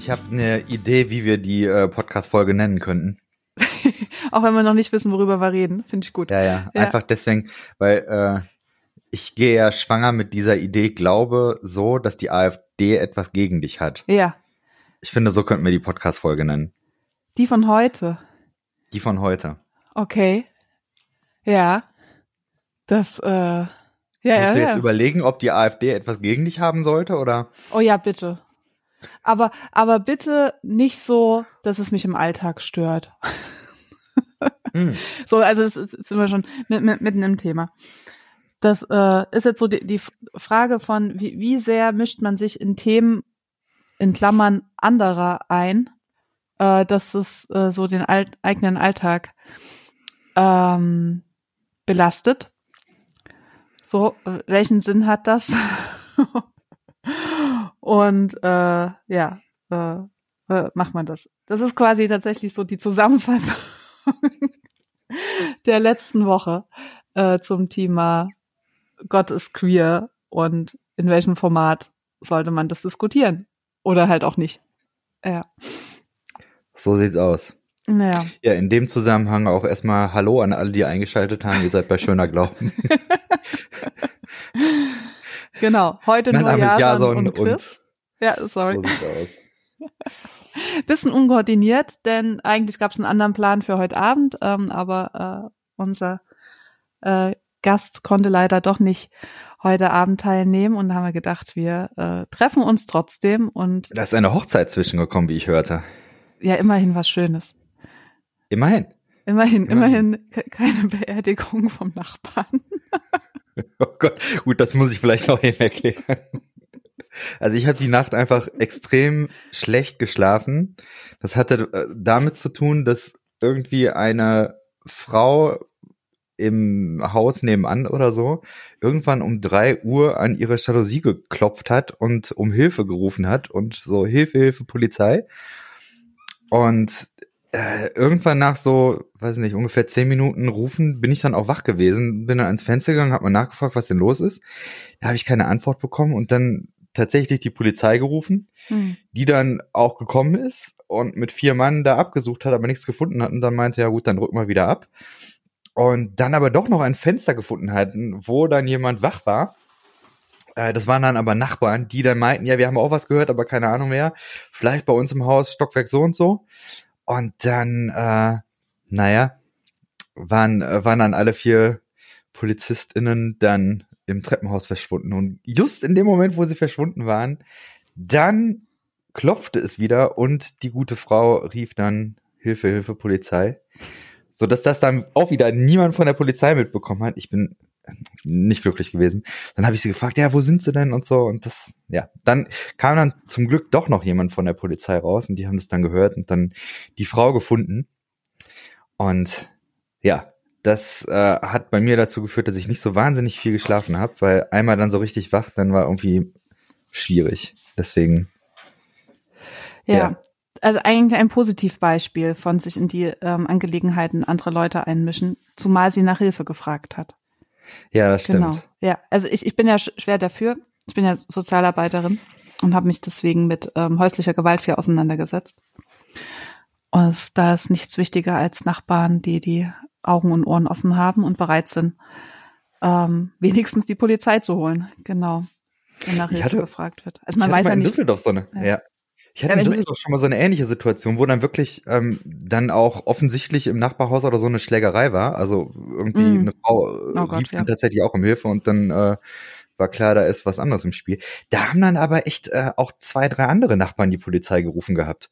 Ich habe eine Idee, wie wir die äh, Podcast-Folge nennen könnten. Auch wenn wir noch nicht wissen, worüber wir reden, finde ich gut. Ja, ja, ja, einfach deswegen, weil äh, ich gehe ja schwanger mit dieser Idee, glaube so, dass die AfD etwas gegen dich hat. Ja. Ich finde, so könnten wir die Podcast-Folge nennen. Die von heute. Die von heute. Okay. Ja. Das, äh, ja, Musst ja, du ja. jetzt überlegen, ob die AfD etwas gegen dich haben sollte oder? Oh ja, bitte. Aber, aber bitte nicht so, dass es mich im Alltag stört. Hm. So, also es ist, sind wir schon mit, mit, mitten im Thema. Das äh, ist jetzt so die, die Frage von, wie, wie sehr mischt man sich in Themen in Klammern anderer ein, äh, dass es äh, so den alt, eigenen Alltag ähm, belastet. So, welchen Sinn hat das? Und äh, ja, äh, äh, macht man das. Das ist quasi tatsächlich so die Zusammenfassung der letzten Woche äh, zum Thema Gott ist queer und in welchem Format sollte man das diskutieren oder halt auch nicht. Ja. So sieht's aus. Naja. Ja, in dem Zusammenhang auch erstmal Hallo an alle, die eingeschaltet haben. Ihr seid bei Schöner Glauben. Genau. Heute Mein nur Name Jason, Jason und Chris. ja, sorry. So. Bisschen unkoordiniert, denn eigentlich gab es einen anderen Plan für heute Abend, ähm, aber äh, unser äh, Gast konnte leider doch nicht heute Abend teilnehmen und haben wir gedacht, wir äh, treffen uns trotzdem und Da ist eine Hochzeit zwischengekommen, wie ich hörte. ja, immerhin was Schönes. Immerhin. Immerhin, Immerhin. immerhin ke- keine Beerdigung vom Nachbarn. Oh Gott, gut, das muss ich vielleicht noch eben erklären. Also ich habe die Nacht einfach extrem schlecht geschlafen. Das hatte äh, damit zu tun, dass irgendwie eine Frau im Haus nebenan oder so irgendwann um drei Uhr an ihre Jalousie geklopft hat und um Hilfe gerufen hat und so Hilfe, Hilfe, Polizei. Und äh, irgendwann nach so, weiß nicht, ungefähr zehn Minuten rufen, bin ich dann auch wach gewesen, bin dann ans Fenster gegangen, habe mal nachgefragt, was denn los ist. Da habe ich keine Antwort bekommen und dann tatsächlich die Polizei gerufen, Hm. die dann auch gekommen ist und mit vier Mann da abgesucht hat, aber nichts gefunden hat und dann meinte, ja gut, dann drück mal wieder ab. Und dann aber doch noch ein Fenster gefunden hatten, wo dann jemand wach war. Äh, Das waren dann aber Nachbarn, die dann meinten, ja, wir haben auch was gehört, aber keine Ahnung mehr. Vielleicht bei uns im Haus Stockwerk so und so. Und dann, äh, naja, waren, äh, waren dann alle vier PolizistInnen dann im Treppenhaus verschwunden. Und just in dem Moment, wo sie verschwunden waren, dann klopfte es wieder und die gute Frau rief dann Hilfe, Hilfe, Polizei. So dass das dann auch wieder niemand von der Polizei mitbekommen hat. Ich bin nicht glücklich gewesen. Dann habe ich sie gefragt, ja, wo sind sie denn und so und das, ja, dann kam dann zum Glück doch noch jemand von der Polizei raus und die haben das dann gehört und dann die Frau gefunden und ja, das äh, hat bei mir dazu geführt, dass ich nicht so wahnsinnig viel geschlafen habe, weil einmal dann so richtig wach, dann war irgendwie schwierig. Deswegen, Ja. Ja. Also eigentlich ein Positivbeispiel von sich in die ähm, Angelegenheiten anderer Leute einmischen, zumal sie nach Hilfe gefragt hat. Ja, das stimmt. Genau. Ja, also ich, ich bin ja sch- schwer dafür. Ich bin ja Sozialarbeiterin und habe mich deswegen mit ähm, häuslicher Gewalt viel auseinandergesetzt. Und da ist nichts wichtiger als Nachbarn, die die Augen und Ohren offen haben und bereit sind, ähm, wenigstens die Polizei zu holen. Genau. Wenn nach Hilfe hatte- gefragt wird. Also man weiß ja in nicht. Düsseldorf so eine, ja. Ja. Ich hatte Ja, in Düsseldorf schon mal so eine ähnliche Situation, wo dann wirklich ähm, dann auch offensichtlich im Nachbarhaus oder so eine Schlägerei war. Also irgendwie Mm. eine Frau äh, Oh Gott, dann ja. tatsächlich auch um Hilfe und dann äh, war klar, da ist was anderes im Spiel. Da haben dann aber echt äh, auch zwei, drei andere Nachbarn die Polizei gerufen gehabt.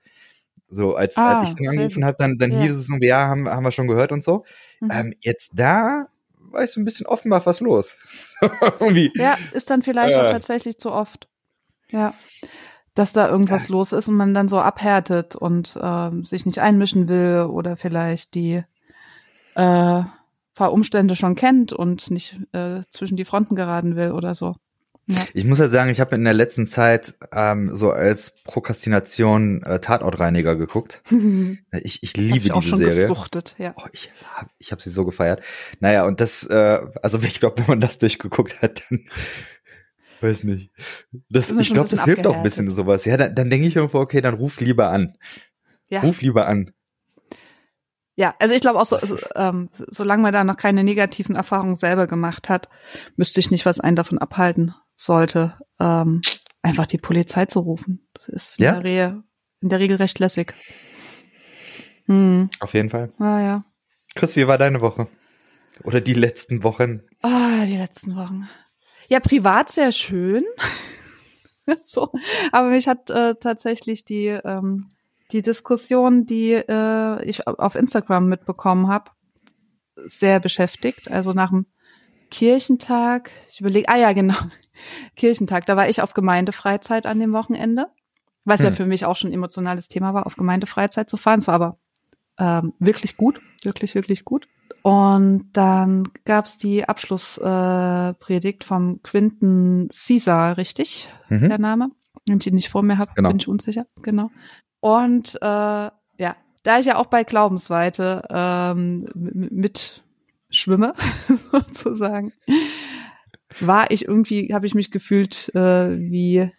So, als, Ah, als ich dann sehr angerufen habe, dann, dann Ja. hieß es irgendwie, ja, haben, haben wir schon gehört und so. Mhm. Ähm, jetzt da war ich so ein bisschen Offenbach, was los. Ja, ist dann vielleicht Äh. auch tatsächlich zu oft. Ja. Dass da irgendwas los ist und man dann so abhärtet und ähm, sich nicht einmischen will oder vielleicht die äh, paar Umstände schon kennt und nicht äh, zwischen die Fronten geraten will oder so. Ja. Ich muss ja sagen, ich habe in der letzten Zeit ähm, so als Prokrastination äh, Tatortreiniger geguckt. Ich, ich Hab liebe ich auch diese schon Serie. gesuchtet, ja. Oh, ich habe ich hab sie so gefeiert. Naja, und das, äh, also ich glaube, wenn man das durchgeguckt hat, dann Weiß nicht. Das, ich glaube, das hilft auch ein bisschen sowas. Ja, dann, dann denke ich irgendwo, okay, dann ruf lieber an. Ja. Ruf lieber an. Ja, also ich glaube auch, so, so, ähm, solange man da noch keine negativen Erfahrungen selber gemacht hat, müsste ich nicht, was einen davon abhalten sollte, ähm, einfach die Polizei zu rufen. Das ist in, Ja? der, Re in der Regel recht lässig. Hm, Auf jeden Fall. naja. Chris, wie war deine Woche? Oder die letzten Wochen? Ah, die letzten Wochen. Ja, privat sehr schön. so. Aber mich hat äh, tatsächlich die, ähm, die Diskussion, die äh, ich auf Instagram mitbekommen habe, sehr beschäftigt. Also nach dem Kirchentag, ich überlege, ah ja, genau, Kirchentag, da war ich auf Gemeindefreizeit an dem Wochenende, was ja Hm. für mich auch schon ein emotionales Thema war, auf Gemeindefreizeit zu fahren. Es war aber ähm, wirklich gut, wirklich, wirklich gut. Und dann gab's die Abschlusspredigt äh, vom Quinten Caesar, richtig? Mhm. Der Name? Wenn ich ihn nicht vor mir habe, Genau. bin ich unsicher. Genau. Und äh, ja, da ich ja auch bei Glaubensweite ähm, mit schwimme, sozusagen, war ich irgendwie, habe ich mich gefühlt äh, wie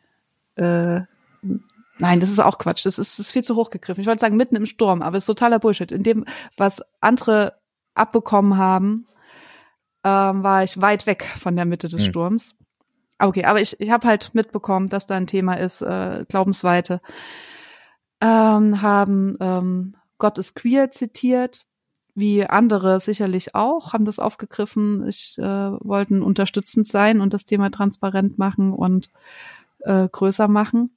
äh, Nein, das ist auch Quatsch. Das ist, das ist viel zu hoch gegriffen. Ich wollte sagen, mitten im Sturm, aber es ist totaler Bullshit. In dem, was andere abbekommen haben, ähm, war ich weit weg von der Mitte des Hm. Sturms. Okay, aber ich, ich habe halt mitbekommen, dass da ein Thema ist, äh, Glaubensweite. Ähm, haben ähm, Gott ist queer zitiert, wie andere sicherlich auch, haben das aufgegriffen. Ich äh, wollten unterstützend sein und das Thema transparent machen und äh, größer machen.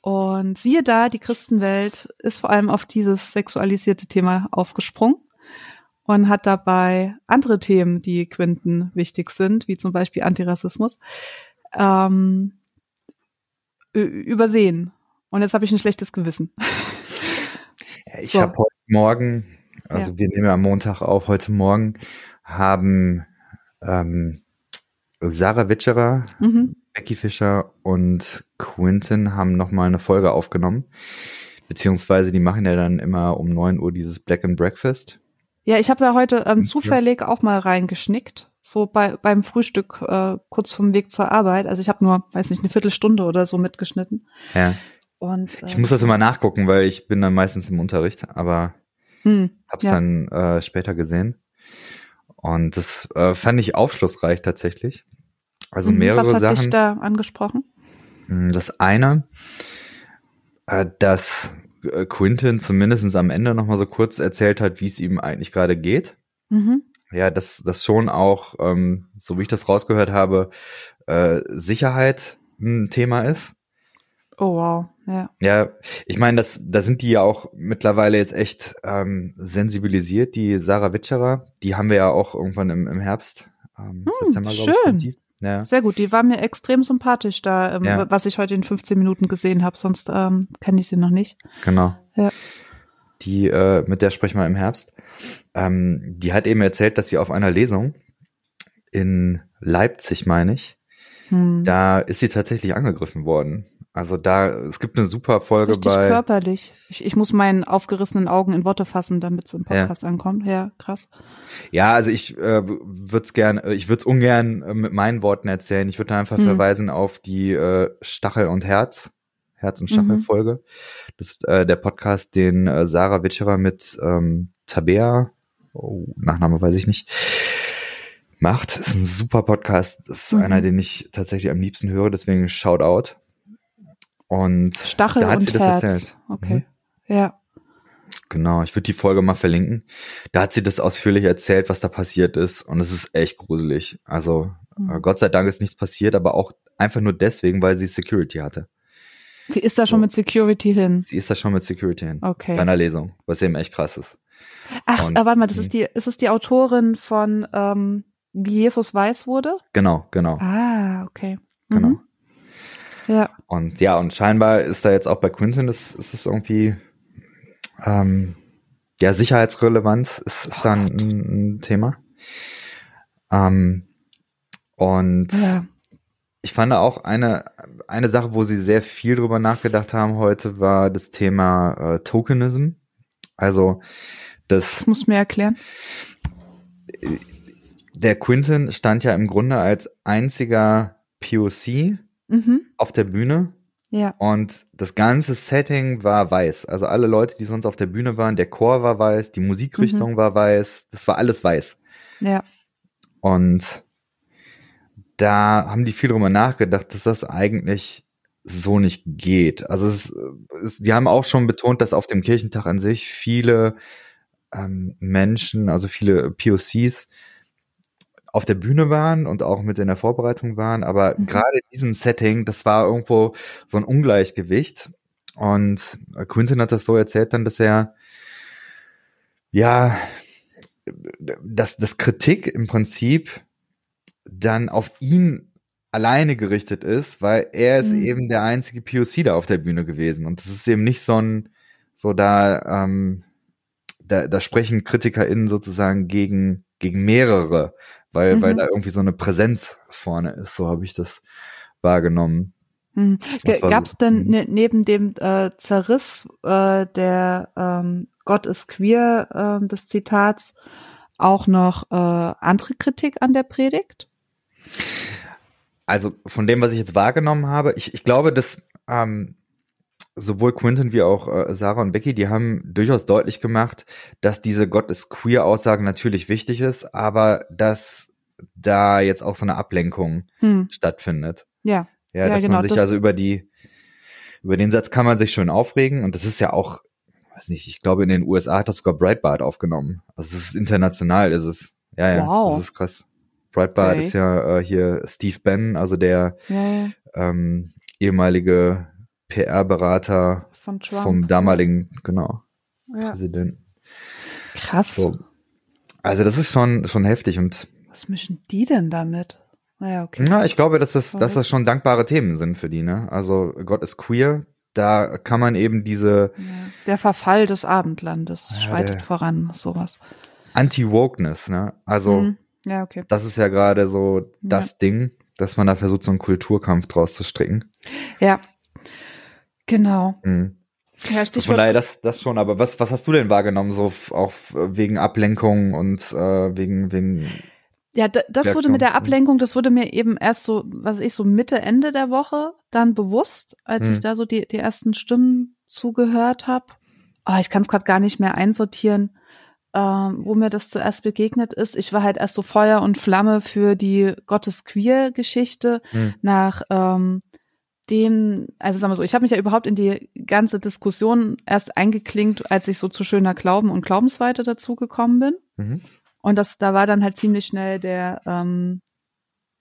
Und siehe da, die Christenwelt ist vor allem auf dieses sexualisierte Thema aufgesprungen und hat dabei andere Themen, die Quinten wichtig sind, wie zum Beispiel Antirassismus, ähm, übersehen. Und jetzt habe ich ein schlechtes Gewissen. Ja, ich So. habe heute Morgen, also wir nehmen ja am Montag auf, heute Morgen haben ähm, Sarah Witscherer, Mhm. Becky Fischer und Quinton haben nochmal eine Folge aufgenommen. Beziehungsweise die machen ja dann immer um 9 Uhr dieses Black and Breakfast. Ja, ich habe da heute ähm, Ja. zufällig auch mal reingeschnickt, so bei, beim Frühstück äh, kurz vom Weg zur Arbeit. Also ich habe nur, weiß nicht, eine Viertelstunde oder so mitgeschnitten. Ja. Und äh, Ich muss das immer nachgucken, weil ich bin dann meistens im Unterricht, aber hm, hab's Ja. dann äh, später gesehen. Und das äh, fand ich aufschlussreich tatsächlich. Also mhm. mehrere Was hat Sachen. dich da angesprochen? Mm, Das eine, äh, dass Quinton zumindest am Ende nochmal so kurz erzählt hat, wie es ihm eigentlich gerade geht. Mhm. Ja, dass das schon auch, ähm, so wie ich das rausgehört habe, äh, Sicherheit ein Thema ist. Oh wow, ja. Ja, ich meine, das, da sind die ja auch mittlerweile jetzt echt ähm, sensibilisiert, die Sarah Witscherer. Die haben wir ja auch irgendwann im, im Herbst, ähm, Hm, September, glaube ich, schön. Ja. Sehr gut, die war mir extrem sympathisch da, ähm, Ja. was ich heute in 15 Minuten gesehen habe, sonst ähm, kenne ich sie noch nicht. Genau. Ja. Die, äh, mit der sprechen wir im Herbst. Ähm, die hat eben erzählt, dass sie auf einer Lesung in Leipzig, meine ich, Hm. da ist sie tatsächlich angegriffen worden. Also da, es gibt eine super Folge Richtig bei, körperlich. Ich, ich muss meinen aufgerissenen Augen in Worte fassen, damit es im Ja. Podcast ankommt. Ja, krass. ja, also ich äh, würde es gern, äh, ich würde es ungern äh, mit meinen Worten erzählen. Ich würde einfach Hm. verweisen auf die äh, Stachel und Herz, Herz und Mhm. Stachel Folge. Das ist äh, der Podcast, den äh, Sarah Witscherer mit ähm, Tabea, oh, Nachname weiß ich nicht, macht. Das ist ein super Podcast. Das ist Mhm. einer, den ich tatsächlich am liebsten höre, deswegen Shoutout. Und Stachel da hat und sie das Herz. erzählt. Okay. Mhm. Ja. Genau, ich würde die Folge mal verlinken. Da hat sie das ausführlich erzählt, was da passiert ist. Und es ist echt gruselig. Also Mhm. äh, Gott sei Dank ist nichts passiert, aber auch einfach nur deswegen, weil sie Security hatte. Sie ist da schon So. mit Security hin. Sie ist da schon mit Security hin. Okay. Bei einer Lesung, was eben echt krass ist. Ach, Und- äh, warte mal, das Mhm. ist die, ist es die Autorin von ähm, Wie Jesus weiß wurde? Genau, genau, Ah, okay. genau. Ja. Und ja, und scheinbar ist da jetzt auch bei Quinton, das ist es irgendwie, ähm, ja, Sicherheitsrelevanz ist, ist Oh dann ein, ein Thema. Ähm, und Ja. ich fand auch eine, eine Sache, wo sie sehr viel drüber nachgedacht haben heute, war das Thema äh, Tokenism. Also, das, Das musst du mir erklären. der Quinton stand ja im Grunde als einziger POC Mhm. auf der Bühne Ja. und das ganze Setting war weiß. Also alle Leute, die sonst auf der Bühne waren, der Chor war weiß, die Musikrichtung war weiß, das war alles weiß. Ja. Und da haben die viel drüber nachgedacht, dass das eigentlich so nicht geht. Also es, es, sie haben auch schon betont, dass auf dem Kirchentag an sich viele ähm, Menschen, also viele POCs auf der Bühne waren und auch mit in der Vorbereitung waren, aber Mhm. gerade in diesem Setting, das war irgendwo so ein Ungleichgewicht. Und Quentin hat das so erzählt dann, dass er ja, dass das Kritik im Prinzip dann auf ihn alleine gerichtet ist, weil er ist Mhm. eben der einzige POC da auf der Bühne gewesen. Und das ist eben nicht so ein, so da, ähm, da, da sprechen KritikerInnen sozusagen gegen, gegen mehrere, weil, weil Mhm. da irgendwie so eine Präsenz vorne ist. So habe ich das wahrgenommen. Mhm. So- Gab es denn Mhm. ne, neben dem äh, Zerriss äh, der ähm, Gott ist queer äh, des Zitats auch noch äh, andere Kritik an der Predigt? Also von dem, was ich jetzt wahrgenommen habe, ich, ich glaube, dass ähm, sowohl Quentin wie auch äh, Sarah und Becky, die haben durchaus deutlich gemacht, dass diese Gott ist queer Aussage natürlich wichtig ist, aber dass da jetzt auch so eine Ablenkung Hm. stattfindet. Ja. Ja, Ja, dass genau, man sich das- also über die, über den Satz kann man sich schön aufregen und das ist ja auch, weiß nicht, ich glaube in den USA hat das sogar Breitbart aufgenommen. Also es ist international, ist es. Ja, ja, Wow. das ist krass. Breitbart Okay. ist ja äh, hier Steve Bannon, also der Ja, ja. ähm, ehemalige PR-Berater vom damaligen, genau, Ja. Präsidenten. Krass. So. Also das ist schon, schon heftig und Was mischen die denn damit? Naja, okay. Ja, ich glaube, dass das, dass das schon dankbare Themen sind für die, ne? Also Gott ist queer, da kann man eben diese Ja. Der Verfall des Abendlandes Ja, schreitet voran, sowas. Anti-Wokeness, ne? Also Mhm. Ja, okay. das ist ja gerade so das Ding, dass man da versucht, so einen Kulturkampf draus zu stricken. Ja. Genau. Mhm. Ja, Von Stichwort daher, das, das schon, aber was, was hast du denn wahrgenommen, so auch wegen Ablenkung und äh, wegen, wegen Ja, da, das wurde Reaktion. mit der Ablenkung, das wurde mir eben erst so, was weiß ich, so Mitte, Ende der Woche dann bewusst, als Hm. ich da so die, die ersten Stimmen zugehört habe. Ah, ich kann es gerade gar nicht mehr einsortieren, ähm, wo mir das zuerst begegnet ist. Ich war halt erst so Feuer und Flamme für die Gottes-Queer-Geschichte Hm. nach ähm, dem, also sagen wir so, ich habe mich ja überhaupt in die ganze Diskussion erst eingeklinkt, als ich so zu schöner Glauben und Glaubensweite dazugekommen bin. mhm. Und das, da war dann halt ziemlich schnell der ähm,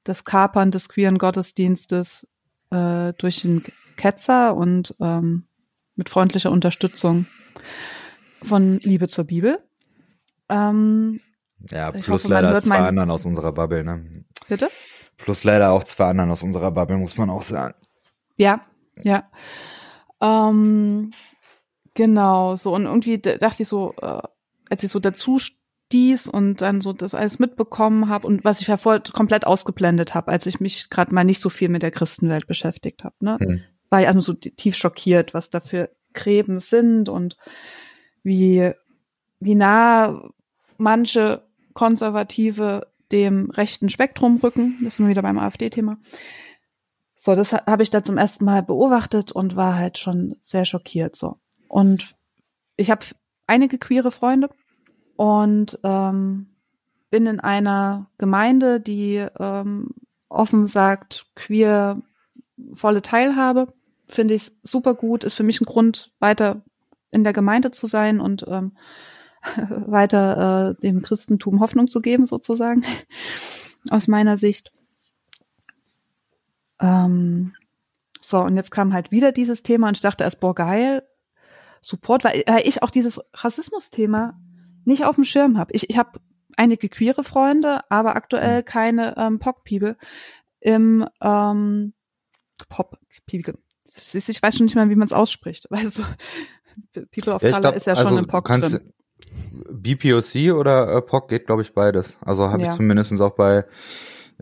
das Kapern des queeren Gottesdienstes äh, durch den Ketzer und ähm, mit freundlicher Unterstützung von Liebe zur Bibel. Ähm, ja, plus hoffe, leider zwei anderen aus unserer Bubble, ne? bitte? Plus leider auch zwei anderen aus unserer Bubble, muss man auch sagen. Ja, ja. Ähm, genau, so und irgendwie dachte ich so, äh, als ich so dazu stieß und dann so das alles mitbekommen habe und was ich ja vorher komplett ausgeblendet habe, als ich mich gerade mal nicht so viel mit der Christenwelt beschäftigt habe, ne? Hm. War ich also so tief schockiert, was da für Gräben sind und wie, wie nah manche Konservative dem rechten Spektrum rücken. Das sind wir wieder beim AfD-Thema. So, das ha- habe ich da zum ersten Mal beobachtet und war halt schon sehr schockiert. So. Und ich habe einige queere Freunde und ähm, bin in einer Gemeinde, die ähm, offen sagt, queer volle Teilhabe. Finde ich super gut, ist für mich ein Grund, weiter in der Gemeinde zu sein und ähm, weiter äh, dem Christentum Hoffnung zu geben, sozusagen, aus meiner Sicht. Ähm, so, und jetzt kam halt wieder dieses Thema und ich dachte erst, boah, geil, Support, weil, weil ich auch dieses Rassismus-Thema nicht auf dem Schirm habe. Ich, ich habe einige queere Freunde, aber aktuell keine ähm, POC-People im ähm, Pop-People. Ich weiß schon nicht mehr, wie man es ausspricht. Weißt du, People of Ja, Color glaub, ist ja also schon im POC kannst- drin. BPOC oder äh, POC geht, glaube ich, beides. Also habe Ja. ich zumindest auch bei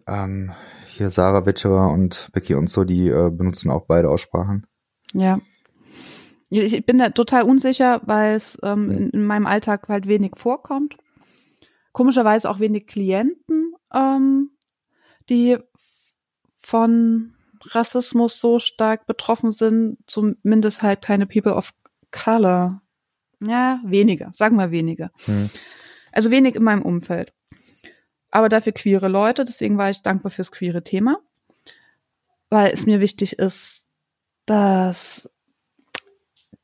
ähm, hier Sarah Witscherer und Becky und so, die äh, benutzen auch beide Aussprachen. Ja. Ich bin da total unsicher, weil es ähm, Ja. in, in meinem Alltag halt wenig vorkommt. Komischerweise auch wenig Klienten, ähm, die von Rassismus so stark betroffen sind, zumindest halt keine People of Color. Ja, weniger, sagen wir weniger. Hm. Also wenig in meinem Umfeld. Aber dafür queere Leute, deswegen war ich dankbar fürs queere Thema, weil es mir wichtig ist, dass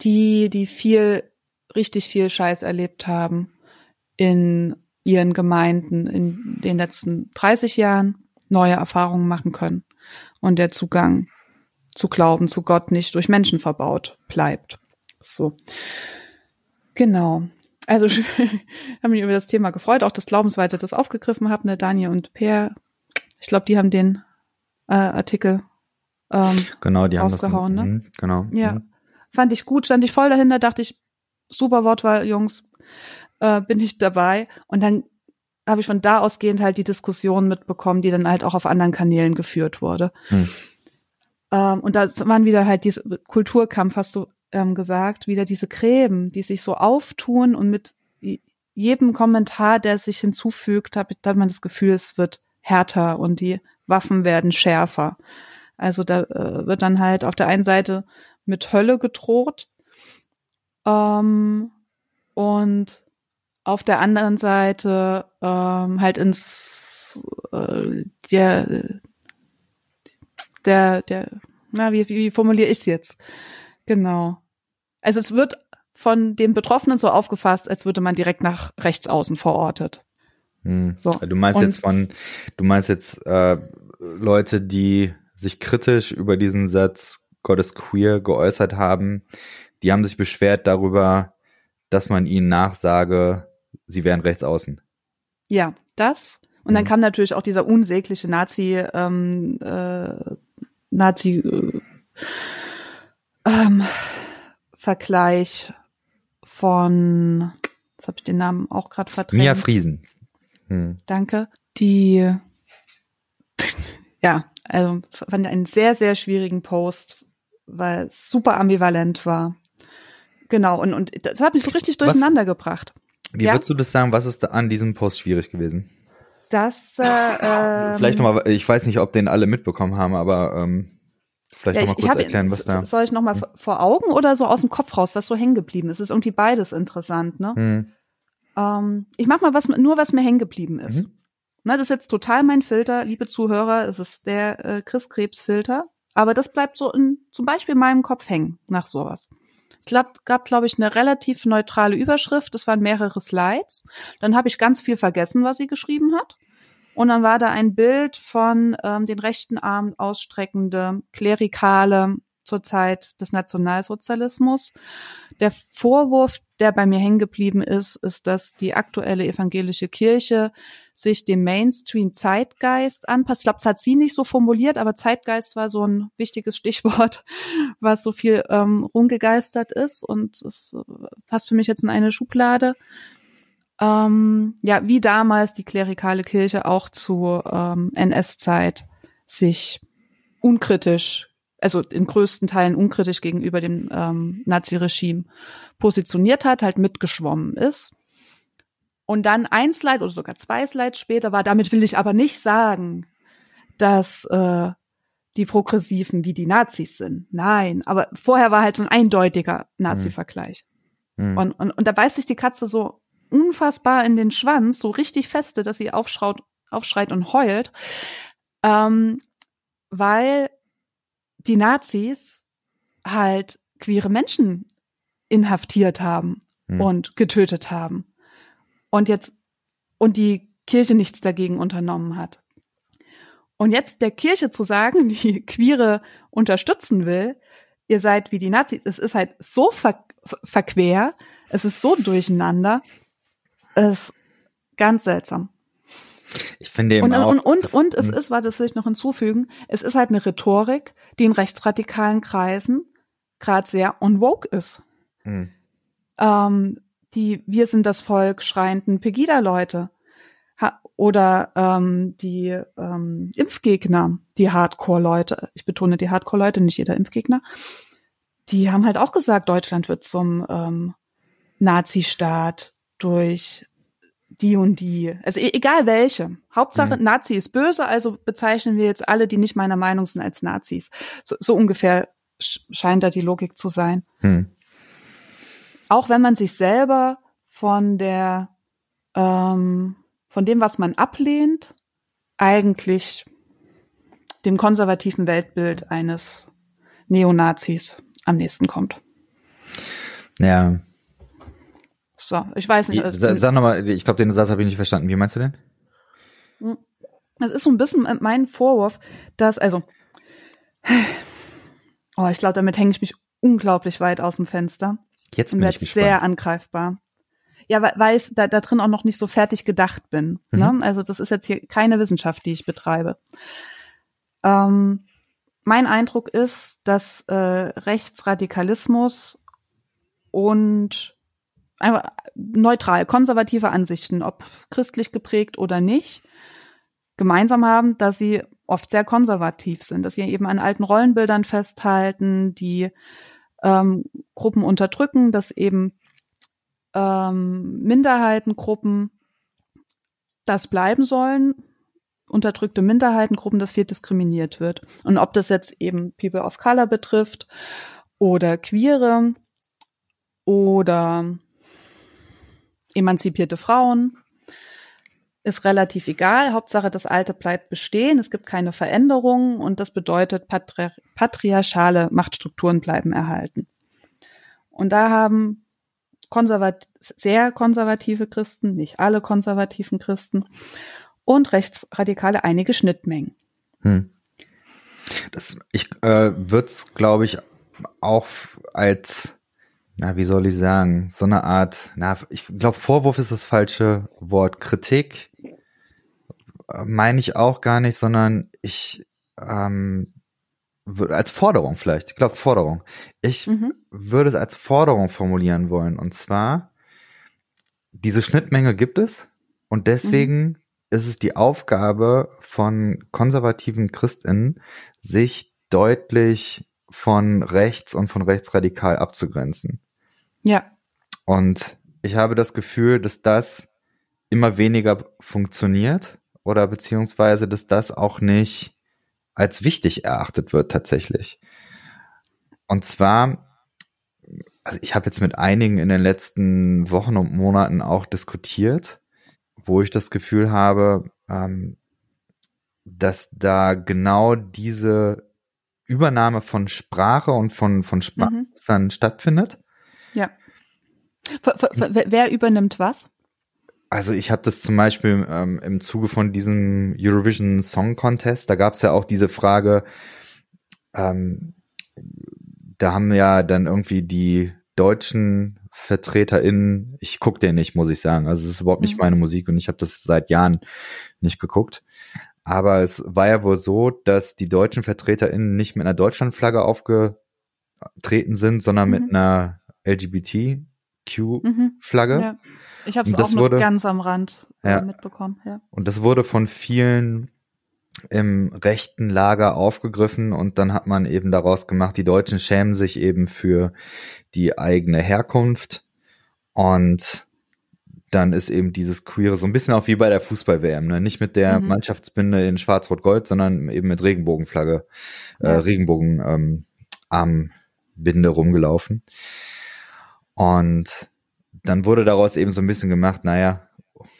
die, die viel, richtig viel Scheiß erlebt haben in ihren Gemeinden in den letzten 30 Jahren, neue Erfahrungen machen können und der Zugang zu Glauben, zu Gott nicht durch Menschen verbaut bleibt. So. Genau. Also ich habe mich über das Thema gefreut, auch das Glaubensweite das aufgegriffen haben, ne, Daniel und Per. Ich glaube, die haben den äh, Artikel ähm, genau, die rausgehauen, haben das, ne? Mh, genau. Ja. Mh. Fand ich gut, stand ich voll dahinter, dachte ich, super Wortwahl, Jungs, äh, bin ich dabei. Und dann habe ich von da ausgehend halt die Diskussion mitbekommen, die dann halt auch auf anderen Kanälen geführt wurde. Hm. Ähm, und da waren wieder halt diese Kulturkampf, hast du ähm, gesagt, wieder diese Gräben, die sich so auftun und mit jedem Kommentar, der sich hinzufügt, hat, hat man das Gefühl, es wird härter und die Waffen werden schärfer. Also da äh, wird dann halt auf der einen Seite mit Hölle gedroht ähm, und auf der anderen Seite ähm, halt ins äh, der der der na wie wie formuliere ich es jetzt genau also es wird von den Betroffenen so aufgefasst als würde man direkt nach rechts außen verortet hm. so du meinst Und, jetzt von du meinst jetzt äh, Leute die sich kritisch über diesen Satz Gott ist queer geäußert haben die haben sich beschwert darüber dass man ihnen nachsage sie wären rechts außen. Ja, das. Und dann mhm. kam natürlich auch dieser unsägliche Nazi, ähm, äh, Nazi äh, ähm, Vergleich von, jetzt habe ich den Namen auch gerade verdrängt. Mia Friesen. Hm. Danke. Die, ja, also fand einen sehr, sehr schwierigen Post, weil es super ambivalent war. Genau, und, und das hat mich so richtig durcheinander Was? gebracht. Wie ja? würdest du das sagen? Was ist da an diesem Post schwierig gewesen? Das äh, ähm, vielleicht nochmal, ich weiß nicht, ob den alle mitbekommen haben, aber ähm, vielleicht ja, nochmal kurz hab, erklären, was da. Soll ich nochmal hm. vor Augen oder so aus dem Kopf raus, was so hängen geblieben ist? Ist irgendwie beides interessant, ne? Hm. Ähm, ich mach mal was, nur was mir hängen geblieben ist. Mhm. Ne, das ist jetzt total mein Filter, liebe Zuhörer, es ist der äh, Chris Krebs Filter, aber das bleibt so in zum Beispiel meinem Kopf hängen nach sowas. Es gab, gab glaube ich, eine relativ neutrale Überschrift. Es waren mehrere Slides. Dann habe ich ganz viel vergessen, was sie geschrieben hat. Und dann war da ein Bild von ähm, den rechten Arm ausstreckende Klerikale zur Zeit des Nationalsozialismus. Der Vorwurf, der bei mir hängen geblieben ist, ist, dass die aktuelle evangelische Kirche sich dem Mainstream-Zeitgeist anpasst. Ich glaube, das hat sie nicht so formuliert, aber Zeitgeist war so ein wichtiges Stichwort, was so viel ähm, rumgegeistert ist und es äh, passt für mich jetzt in eine Schublade. Ähm, ja, wie damals die klerikale Kirche auch zu ähm, NS-Zeit sich unkritisch also in größten Teilen unkritisch gegenüber dem ähm, Nazi-Regime positioniert hat, halt mitgeschwommen ist. Und dann ein Slide oder sogar zwei Slides später war, damit will ich aber nicht sagen, dass äh, die Progressiven wie die Nazis sind. Nein, aber vorher war halt so ein eindeutiger Nazi-Vergleich. Mhm. Und, und, und da beißt sich die Katze so unfassbar in den Schwanz, so richtig feste, dass sie aufschraut, aufschreit und heult, ähm, weil die Nazis halt queere Menschen inhaftiert haben hm. und getötet haben. Und jetzt, und die Kirche nichts dagegen unternommen hat. Und jetzt der Kirche zu sagen, die Queere unterstützen will, ihr seid wie die Nazis, es ist halt so ver verquer, es ist so durcheinander, ist ganz seltsam. Ich finde eben und, auch. Und, und, und es hm. ist, warte, das will ich noch hinzufügen, es ist halt eine Rhetorik, die in rechtsradikalen Kreisen gerade sehr on vogue ist. Mhm. Ähm, die Wir sind das Volk schreienden Pegida-Leute oder ähm, die ähm, Impfgegner, die Hardcore-Leute, ich betone die Hardcore-Leute, nicht jeder Impfgegner, die haben halt auch gesagt, Deutschland wird zum ähm, Nazi-Staat durch die und die, also e egal welche. Hauptsache Mhm. Nazi ist böse, also bezeichnen wir jetzt alle, die nicht meiner Meinung sind, als Nazis. So, so ungefähr sch- scheint da die Logik zu sein. Hm. Auch wenn man sich selber von der, ähm, von dem, was man ablehnt, eigentlich dem konservativen Weltbild eines Neonazis am nächsten kommt. Ja. So, ich weiß nicht. Wie, also- sa- sag nochmal, ich glaube, den Satz habe ich nicht verstanden. Wie meinst du denn? Das ist so ein bisschen mein Vorwurf, dass, also, oh, ich glaube, damit hänge ich mich unglaublich weit aus dem Fenster Jetzt und bin werde ich sehr angreifbar. Ja, weil, ich da, da drin auch noch nicht so fertig gedacht bin. Ne? Also das ist jetzt hier keine Wissenschaft, die ich betreibe. Ähm, mein Eindruck ist, dass äh, Rechtsradikalismus und neutral, konservative Ansichten, ob christlich geprägt oder nicht, gemeinsam haben, dass sie oft sehr konservativ sind, dass sie eben an alten Rollenbildern festhalten, die ähm, Gruppen unterdrücken, dass eben ähm, Minderheitengruppen das bleiben sollen, unterdrückte Minderheitengruppen, dass viel diskriminiert wird. Und ob das jetzt eben People of Color betrifft oder Queere oder emanzipierte Frauen, ist relativ egal. Hauptsache, das Alte bleibt bestehen. Es gibt keine Veränderungen und das bedeutet, patri patriarchale Machtstrukturen bleiben erhalten. Und da haben konservat sehr konservative Christen, nicht alle konservativen Christen und Rechtsradikale einige Schnittmengen. Hm. Das, ich äh, würde es, glaube ich, auch als, na, wie soll ich sagen, so eine Art, na, ich glaube, Vorwurf ist das falsche Wort. Kritik äh, meine ich auch gar nicht, sondern ich ähm, als Forderung vielleicht. Ich glaube Forderung. Ich Mhm. würde es als Forderung formulieren wollen. Und zwar, diese Schnittmenge gibt es und deswegen ist es die Aufgabe von konservativen Christinnen, sich deutlich von rechts und von rechtsradikal abzugrenzen. Ja, Und ich habe das Gefühl, dass das immer weniger funktioniert oder beziehungsweise, dass das auch nicht als wichtig erachtet wird tatsächlich. Und zwar, also ich habe jetzt mit einigen in den letzten Wochen und Monaten auch diskutiert, wo ich das Gefühl habe, ähm, dass da genau diese Übernahme von Sprache und von, von Sprache dann stattfindet. ja. F f f wer übernimmt was? Also ich habe das zum Beispiel ähm, im Zuge von diesem Eurovision Song Contest, da gab es ja auch diese Frage, ähm, da haben ja dann irgendwie die deutschen VertreterInnen, ich guck den nicht, muss ich sagen. Also es ist überhaupt nicht Mhm. meine Musik und ich habe das seit Jahren nicht geguckt. Aber es war ja wohl so, dass die deutschen VertreterInnen nicht mit einer Deutschlandflagge aufgetreten sind, sondern Mhm. mit einer LGBTQ-Flagge. Mhm. Ja. Ich habe es auch nur wurde- ganz am Rand äh, Ja. mitbekommen. Ja. Und das wurde von vielen im rechten Lager aufgegriffen und dann hat man eben daraus gemacht, die Deutschen schämen sich eben für die eigene Herkunft und dann ist eben dieses Queere so ein bisschen auch wie bei der Fußball-WM, ne? nicht mit der Mhm. Mannschaftsbinde in Schwarz-Rot-Gold, sondern eben mit Regenbogenflagge, äh, Ja. Regenbogen ähm, Armbinde rumgelaufen. Und dann wurde daraus eben so ein bisschen gemacht, naja,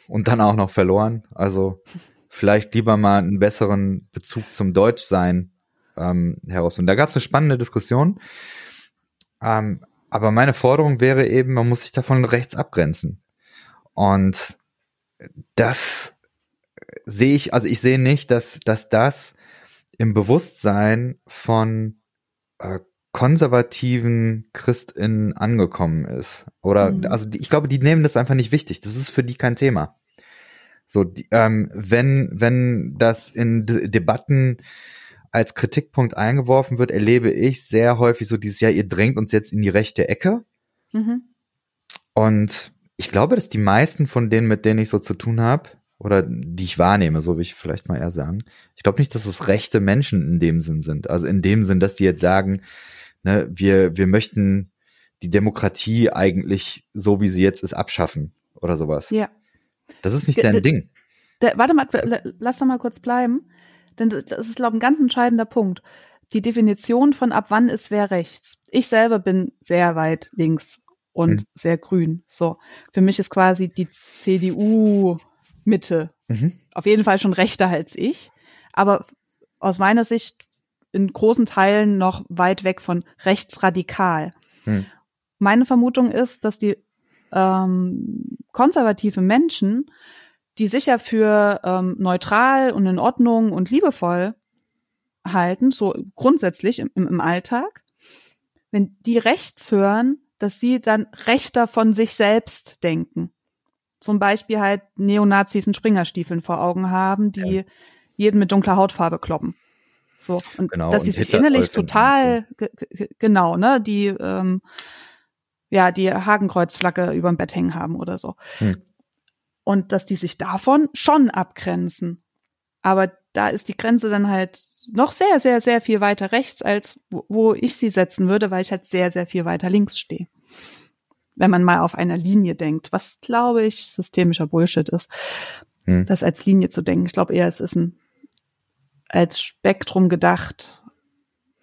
und dann auch noch verloren. Also vielleicht lieber mal einen besseren Bezug zum Deutschsein ähm, heraus. Und da gab es eine spannende Diskussion. Ähm, aber meine Forderung wäre eben, man muss sich davon rechts abgrenzen. Und das sehe ich, also ich sehe nicht, dass, dass das im Bewusstsein von äh, konservativen ChristInnen angekommen ist. Oder, Mhm. also die, ich glaube, die nehmen das einfach nicht wichtig. Das ist für die kein Thema. So, die, ähm, wenn, wenn das in De Debatten als Kritikpunkt eingeworfen wird, erlebe ich sehr häufig so dieses, ja, ihr drängt uns jetzt in die rechte Ecke. Mhm. Und ich glaube, dass die meisten von denen, mit denen ich so zu tun habe, oder die ich wahrnehme, so will ich vielleicht mal eher sagen, ich glaube nicht, dass es rechte Menschen in dem Sinn sind. Also in dem Sinn, dass die jetzt sagen, ne, wir, wir möchten die Demokratie eigentlich so, wie sie jetzt ist, abschaffen oder sowas. Ja. Das ist nicht dein Ding. Der, warte mal, lass da mal kurz bleiben. Denn das ist, glaube ich, ein ganz entscheidender Punkt. Die Definition von ab wann ist wer rechts. Ich selber bin sehr weit links und mhm. sehr grün. So. Für mich ist quasi die CDU Mitte mhm. auf jeden Fall schon rechter als ich. Aber aus meiner Sicht in großen Teilen noch weit weg von rechtsradikal. Mhm. Meine Vermutung ist, dass die ähm, konservative Menschen, die sicher für ähm, neutral und in Ordnung und liebevoll halten, so grundsätzlich im, im Alltag, wenn die rechts hören, dass sie dann rechter von sich selbst denken. Zum Beispiel halt Neonazis in Springerstiefeln vor Augen haben, die ja. jeden mit dunkler Hautfarbe kloppen. So und genau, dass sie sich innerlich total genau, ne, die ähm, ja, die Hakenkreuzflagge überm Bett hängen haben oder so. Hm. Und dass die sich davon schon abgrenzen. Aber da ist die Grenze dann halt noch sehr, sehr, sehr viel weiter rechts, als wo ich sie setzen würde, weil ich halt sehr, sehr viel weiter links stehe. Wenn man mal auf einer Linie denkt, was glaube ich systemischer Bullshit ist, hm. das als Linie zu denken. Ich glaube eher, es ist ein als Spektrum gedacht.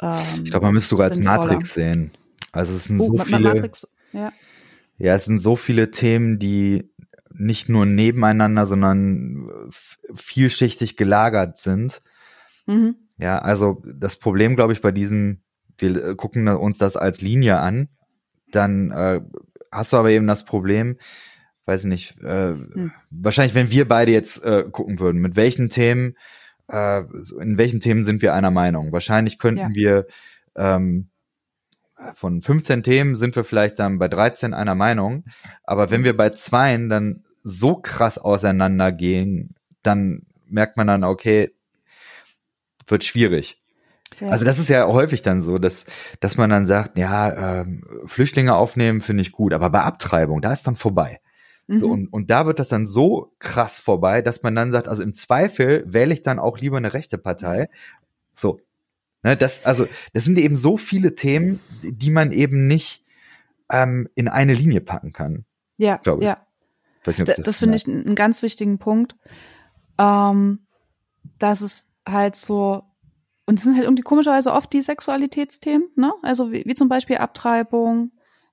Ähm, ich glaube, man müsste sogar als Matrix sehen. Also es sind oh, so viele. Matrix, ja. ja, es sind so viele Themen, die nicht nur nebeneinander, sondern vielschichtig gelagert sind. Mhm. Ja, also das Problem, glaube ich, bei diesem, wir gucken uns das als Linie an, dann äh, hast du aber eben das Problem, weiß nicht, äh, hm. wahrscheinlich, wenn wir beide jetzt äh, gucken würden, mit welchen Themen, äh, in welchen Themen sind wir einer Meinung? Wahrscheinlich könnten ja. wir ähm, von 15 Themen sind wir vielleicht dann bei 13 einer Meinung. Aber wenn wir bei zweien dann so krass auseinandergehen, dann merkt man dann, okay, wird schwierig. Ja. Also das ist ja häufig dann so, dass, dass man dann sagt, ja, ähm, Flüchtlinge aufnehmen finde ich gut, aber bei Abtreibung, da ist dann vorbei. Mhm. So, und, und da wird das dann so krass vorbei, dass man dann sagt, also im Zweifel wähle ich dann auch lieber eine rechte Partei. So, Ne, das, also, das sind eben so viele Themen, die man eben nicht ähm, in eine Linie packen kann. Ja, ja. Nicht, das, das finde ich einen ganz wichtigen Punkt. Ähm, dass es halt so, und es sind halt irgendwie komischerweise oft die Sexualitätsthemen, ne? Also wie, wie zum Beispiel Abtreibung,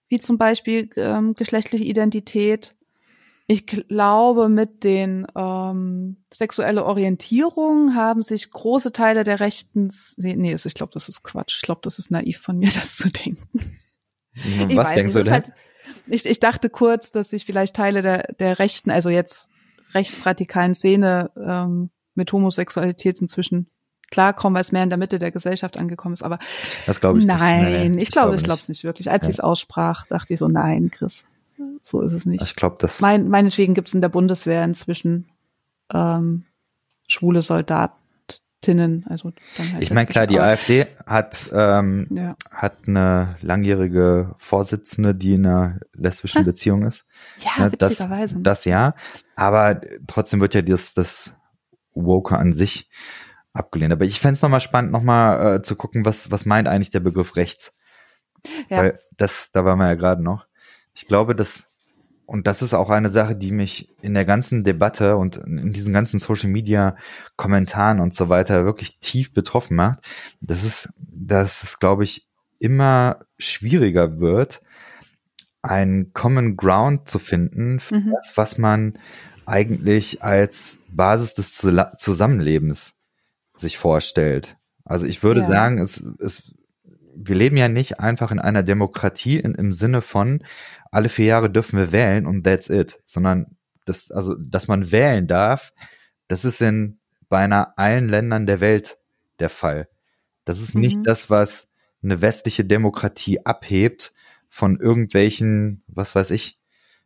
wie zum Beispiel ähm, geschlechtliche Identität, ich glaube, mit den ähm, sexuelle Orientierung haben sich große Teile der Rechten, nee, nee ich glaube, das ist Quatsch. Ich glaube, das ist naiv von mir, das zu denken. Was denkst nicht, du denn? Halt, ich, ich dachte kurz, dass sich vielleicht Teile der, der Rechten, also jetzt rechtsradikalen Szene ähm, mit Homosexualität inzwischen klarkommen, weil es mehr in der Mitte der Gesellschaft angekommen ist. Aber das glaube ich nein, nicht. ich glaube, ich glaube es nicht wirklich. Als ja. ich es aussprach, dachte ich so, nein, Chris. So ist es nicht. Ich glaube, das. Mein, meinetwegen gibt es in der Bundeswehr inzwischen ähm, schwule Soldatinnen. Also halt ich meine, klar, die AfD hat, ähm, ja. hat eine langjährige Vorsitzende, die in einer lesbischen. Beziehung ist. Ja, ja witzigerweise. Das, das ja. Aber trotzdem wird ja das, das Woke an sich abgelehnt. Aber ich fände es nochmal spannend, nochmal äh, zu gucken, was, was meint eigentlich der Begriff rechts. Ja. Weil das, da waren wir ja gerade noch. Ich glaube, dass, und das ist auch eine Sache, die mich in der ganzen Debatte und in diesen ganzen Social Media Kommentaren und so weiter wirklich tief betroffen macht. Das ist, dass es, glaube ich, immer schwieriger wird, ein Common Ground zu finden für mhm. das, was man eigentlich als Basis des Zusammenlebens sich vorstellt. Also ich würde ja. sagen, es, es, wir leben ja nicht einfach in einer Demokratie in, im Sinne von, alle vier Jahre dürfen wir wählen und that's it, sondern das, also, dass man wählen darf, das ist in beinahe allen Ländern der Welt der Fall. Das ist mhm. nicht das, was eine westliche Demokratie abhebt von irgendwelchen, was weiß ich,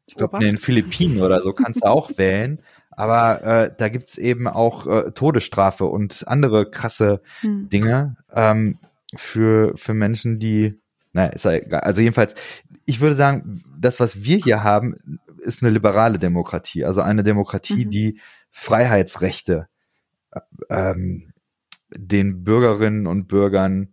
ich glaube in den Philippinen oder so kannst du auch wählen, aber äh, da gibt's eben auch äh, Todesstrafe und andere krasse mhm. Dinge ähm, für, für Menschen, die naja, ist ja egal. Also jedenfalls, ich würde sagen, das, was wir hier haben, ist eine liberale Demokratie. Also eine Demokratie, mhm. die Freiheitsrechte ähm, den Bürgerinnen und Bürgern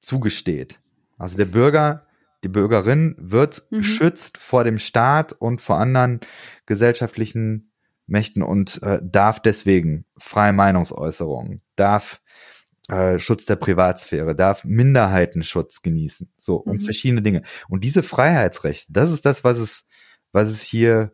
zugesteht. Also der Bürger, die Bürgerin wird mhm. geschützt vor dem Staat und vor anderen gesellschaftlichen Mächten und äh, darf deswegen freie Meinungsäußerung, darf äh, Schutz der Privatsphäre, darf Minderheitenschutz genießen, so und Mhm. verschiedene Dinge. Und diese Freiheitsrechte, das ist das, was es, was es hier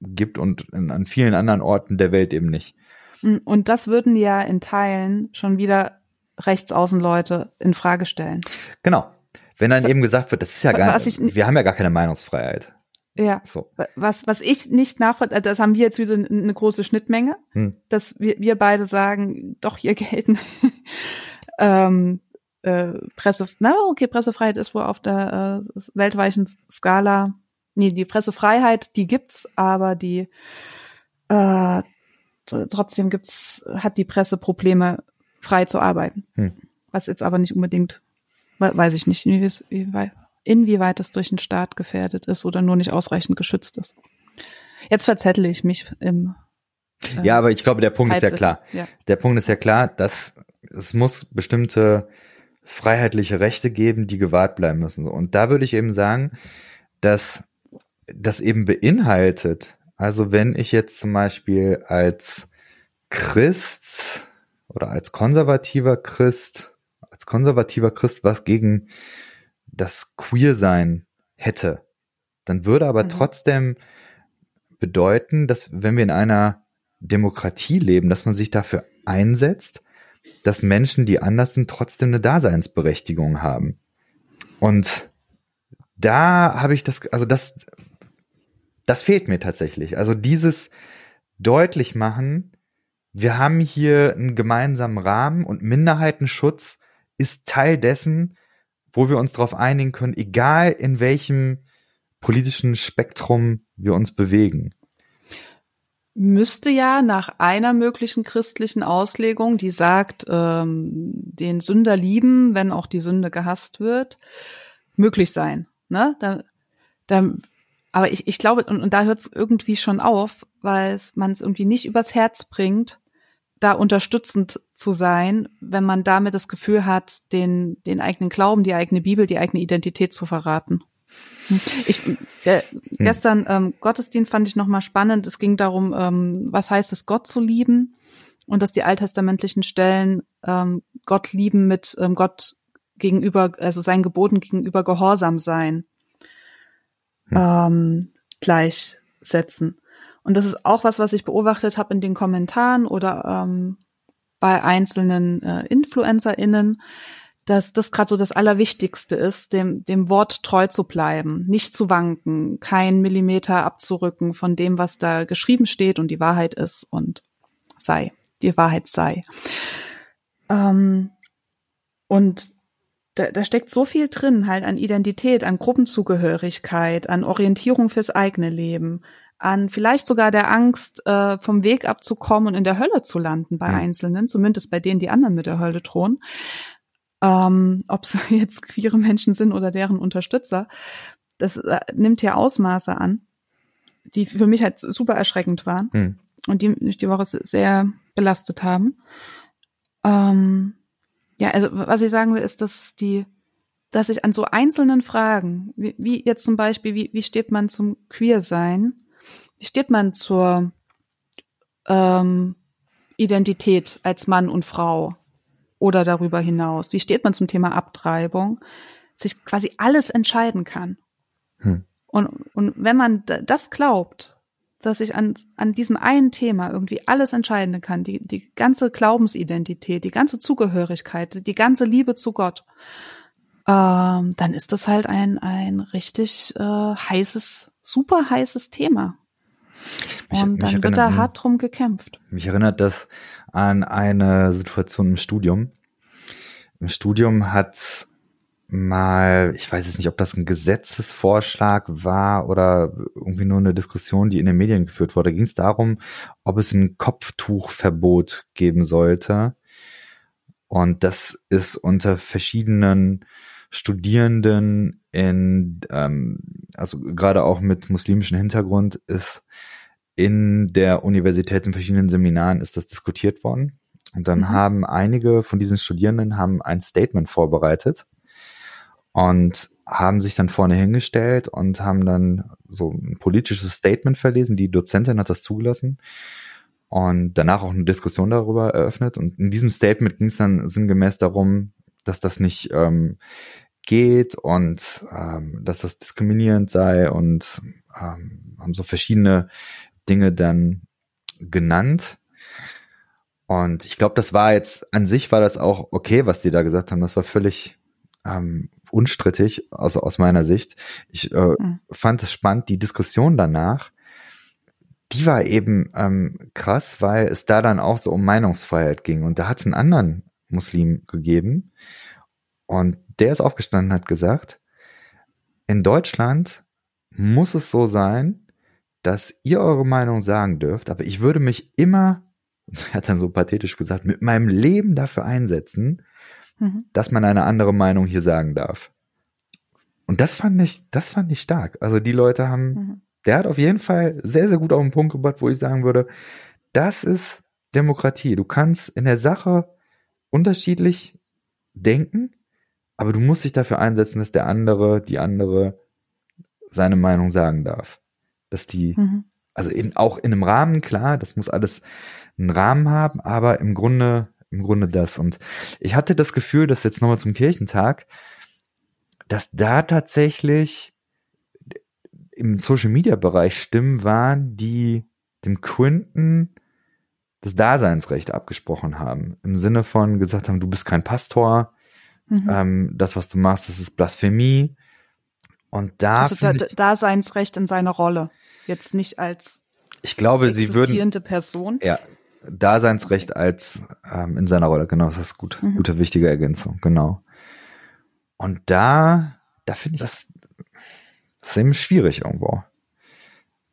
gibt und in, an vielen anderen Orten der Welt eben nicht. Mm, Und das würden ja in Teilen schon wieder Rechtsaußenleute in Frage stellen. Genau. Wenn dann eben gesagt wird, das ist ja gar ich- wir haben ja gar keine Meinungsfreiheit. Ja. So. Was, was ich nicht nachvollziehe, das haben wir jetzt wieder eine große Schnittmenge, Hm. dass wir, wir beide sagen, doch, hier gelten ähm, äh, Presse, na okay, Pressefreiheit ist wohl auf der äh, weltweiten Skala, nee, die Pressefreiheit, die gibt's, aber die äh, tr- trotzdem gibt's, hat die Presse Probleme, frei zu arbeiten. Hm. Was jetzt aber nicht unbedingt, we- weiß ich nicht, inwie- inwieweit, inwieweit es durch den Staat gefährdet ist oder nur nicht ausreichend geschützt ist. Jetzt verzettle ich mich im äh, Ja, aber ich glaube, der Punkt ist ja klar. Ja. Der Punkt ist ja klar, dass es muss bestimmte freiheitliche Rechte geben, die gewahrt bleiben müssen. Und da würde ich eben sagen, dass das eben beinhaltet, also wenn ich jetzt zum Beispiel als Christ oder als konservativer Christ, als konservativer Christ was gegen das Queersein hätte, dann würde aber Mhm. trotzdem bedeuten, dass wenn wir in einer Demokratie leben, dass man sich dafür einsetzt, dass Menschen, die anders sind, trotzdem eine Daseinsberechtigung haben. Und da habe ich das, also das, das fehlt mir tatsächlich. Also dieses deutlich machen, wir haben hier einen gemeinsamen Rahmen und Minderheitenschutz ist Teil dessen, wo wir uns darauf einigen können, egal in welchem politischen Spektrum wir uns bewegen. Müsste ja nach einer möglichen christlichen Auslegung, die sagt, ähm, den Sünder lieben, wenn auch die Sünde gehasst wird, möglich sein. Ne? Da, da, aber ich, ich glaube, und, und da hört es irgendwie schon auf, weil man es irgendwie nicht übers Herz bringt, da unterstützend zu sein, wenn man damit das Gefühl hat, den, den eigenen Glauben, die eigene Bibel, die eigene Identität zu verraten. Ich, der, Gestern ähm, Gottesdienst fand ich nochmal spannend. Es ging darum, ähm, was heißt es, Gott zu lieben und dass die alttestamentlichen Stellen ähm, Gott lieben mit ähm, Gott gegenüber, also seinen Geboten gegenüber Gehorsam sein, ähm, gleichsetzen. Und das ist auch was, was ich beobachtet habe in den Kommentaren oder ähm, bei einzelnen äh, InfluencerInnen, dass das gerade so das Allerwichtigste ist, dem, dem Wort treu zu bleiben, nicht zu wanken, kein Millimeter abzurücken von dem, was da geschrieben steht und die Wahrheit ist und sei, die Wahrheit sei. Ähm, und da, da steckt so viel drin, halt an Identität, an Gruppenzugehörigkeit, an Orientierung fürs eigene Leben, an vielleicht sogar der Angst, äh, vom Weg abzukommen und in der Hölle zu landen bei Mhm. Einzelnen, zumindest bei denen, die anderen mit der Hölle drohen ähm, ob es jetzt queere Menschen sind oder deren Unterstützer, das äh, nimmt ja Ausmaße an, die für mich halt super erschreckend waren Hm. und die mich die Woche sehr belastet haben. Ähm, ja, also was ich sagen will, ist, dass die, dass ich an so einzelnen Fragen, wie, wie jetzt zum Beispiel, wie, wie steht man zum Queersein, wie steht man zur ähm, Identität als Mann und Frau oder darüber hinaus, wie steht man zum Thema Abtreibung, sich quasi alles entscheiden kann. Hm. Und, und wenn man das glaubt, dass ich an, an diesem einen Thema irgendwie alles entscheiden kann, die, die ganze Glaubensidentität, die ganze Zugehörigkeit, die ganze Liebe zu Gott, ähm, dann ist das halt ein, ein richtig äh, heißes, super heißes Thema. Mich- Und mich dann wird da hart drum gekämpft. Mich erinnert das an eine Situation im Studium. Im Studium hat mal, ich weiß jetzt nicht, ob das ein Gesetzesvorschlag war oder irgendwie nur eine Diskussion, die in den Medien geführt wurde. Ging es darum, ob es ein Kopftuchverbot geben sollte. Und das ist unter verschiedenen Studierenden in, ähm, also gerade auch mit muslimischem Hintergrund, ist in der Universität in verschiedenen Seminaren ist das diskutiert worden. Und dann Mhm. haben einige von diesen Studierenden haben ein Statement vorbereitet. Und haben sich dann vorne hingestellt und haben dann so ein politisches Statement verlesen. Die Dozentin hat das zugelassen und danach auch eine Diskussion darüber eröffnet. Und in diesem Statement ging es dann sinngemäß darum, dass das nicht ähm, geht und ähm, dass das diskriminierend sei und ähm, haben so verschiedene Dinge dann genannt. Und ich glaube, das war jetzt an sich war das auch okay, was die da gesagt haben. Das war völlig ähm, unstrittig, also aus meiner Sicht. Ich äh, mhm. fand es spannend, die Diskussion danach, die war eben ähm, krass, weil es da dann auch so um Meinungsfreiheit ging. Und da hat es einen anderen Muslim gegeben. Und der ist aufgestanden und hat gesagt, in Deutschland muss es so sein, dass ihr eure Meinung sagen dürft, aber ich würde mich immer, er hat dann so pathetisch gesagt, mit meinem Leben dafür einsetzen, mhm. dass man eine andere Meinung hier sagen darf. Und das fand ich, das fand ich stark. Also die Leute haben, mhm. der hat auf jeden Fall sehr, sehr gut auf den Punkt gebracht, wo ich sagen würde, das ist Demokratie. Du kannst in der Sache unterschiedlich denken, aber du musst dich dafür einsetzen, dass der andere, die andere seine Meinung sagen darf. Dass die, mhm. also in, auch in einem Rahmen, klar, das muss alles einen Rahmen haben, aber im Grunde im Grunde das. Und ich hatte das Gefühl, dass jetzt nochmal zum Kirchentag, dass da tatsächlich im Social Media Bereich Stimmen waren, die dem Quinton das Daseinsrecht abgesprochen haben. Im Sinne von gesagt haben, du bist kein Pastor, mhm. ähm, das, was du machst, das ist Blasphemie. Und da. Also da, Daseinsrecht in seiner Rolle. Jetzt nicht als ich glaube, sie würden, Person. Ja, Daseinsrecht als ähm, in seiner Rolle, genau, das ist gut, mhm. gute, wichtige Ergänzung, genau. Und da, da finde ich das, das eben schwierig irgendwo.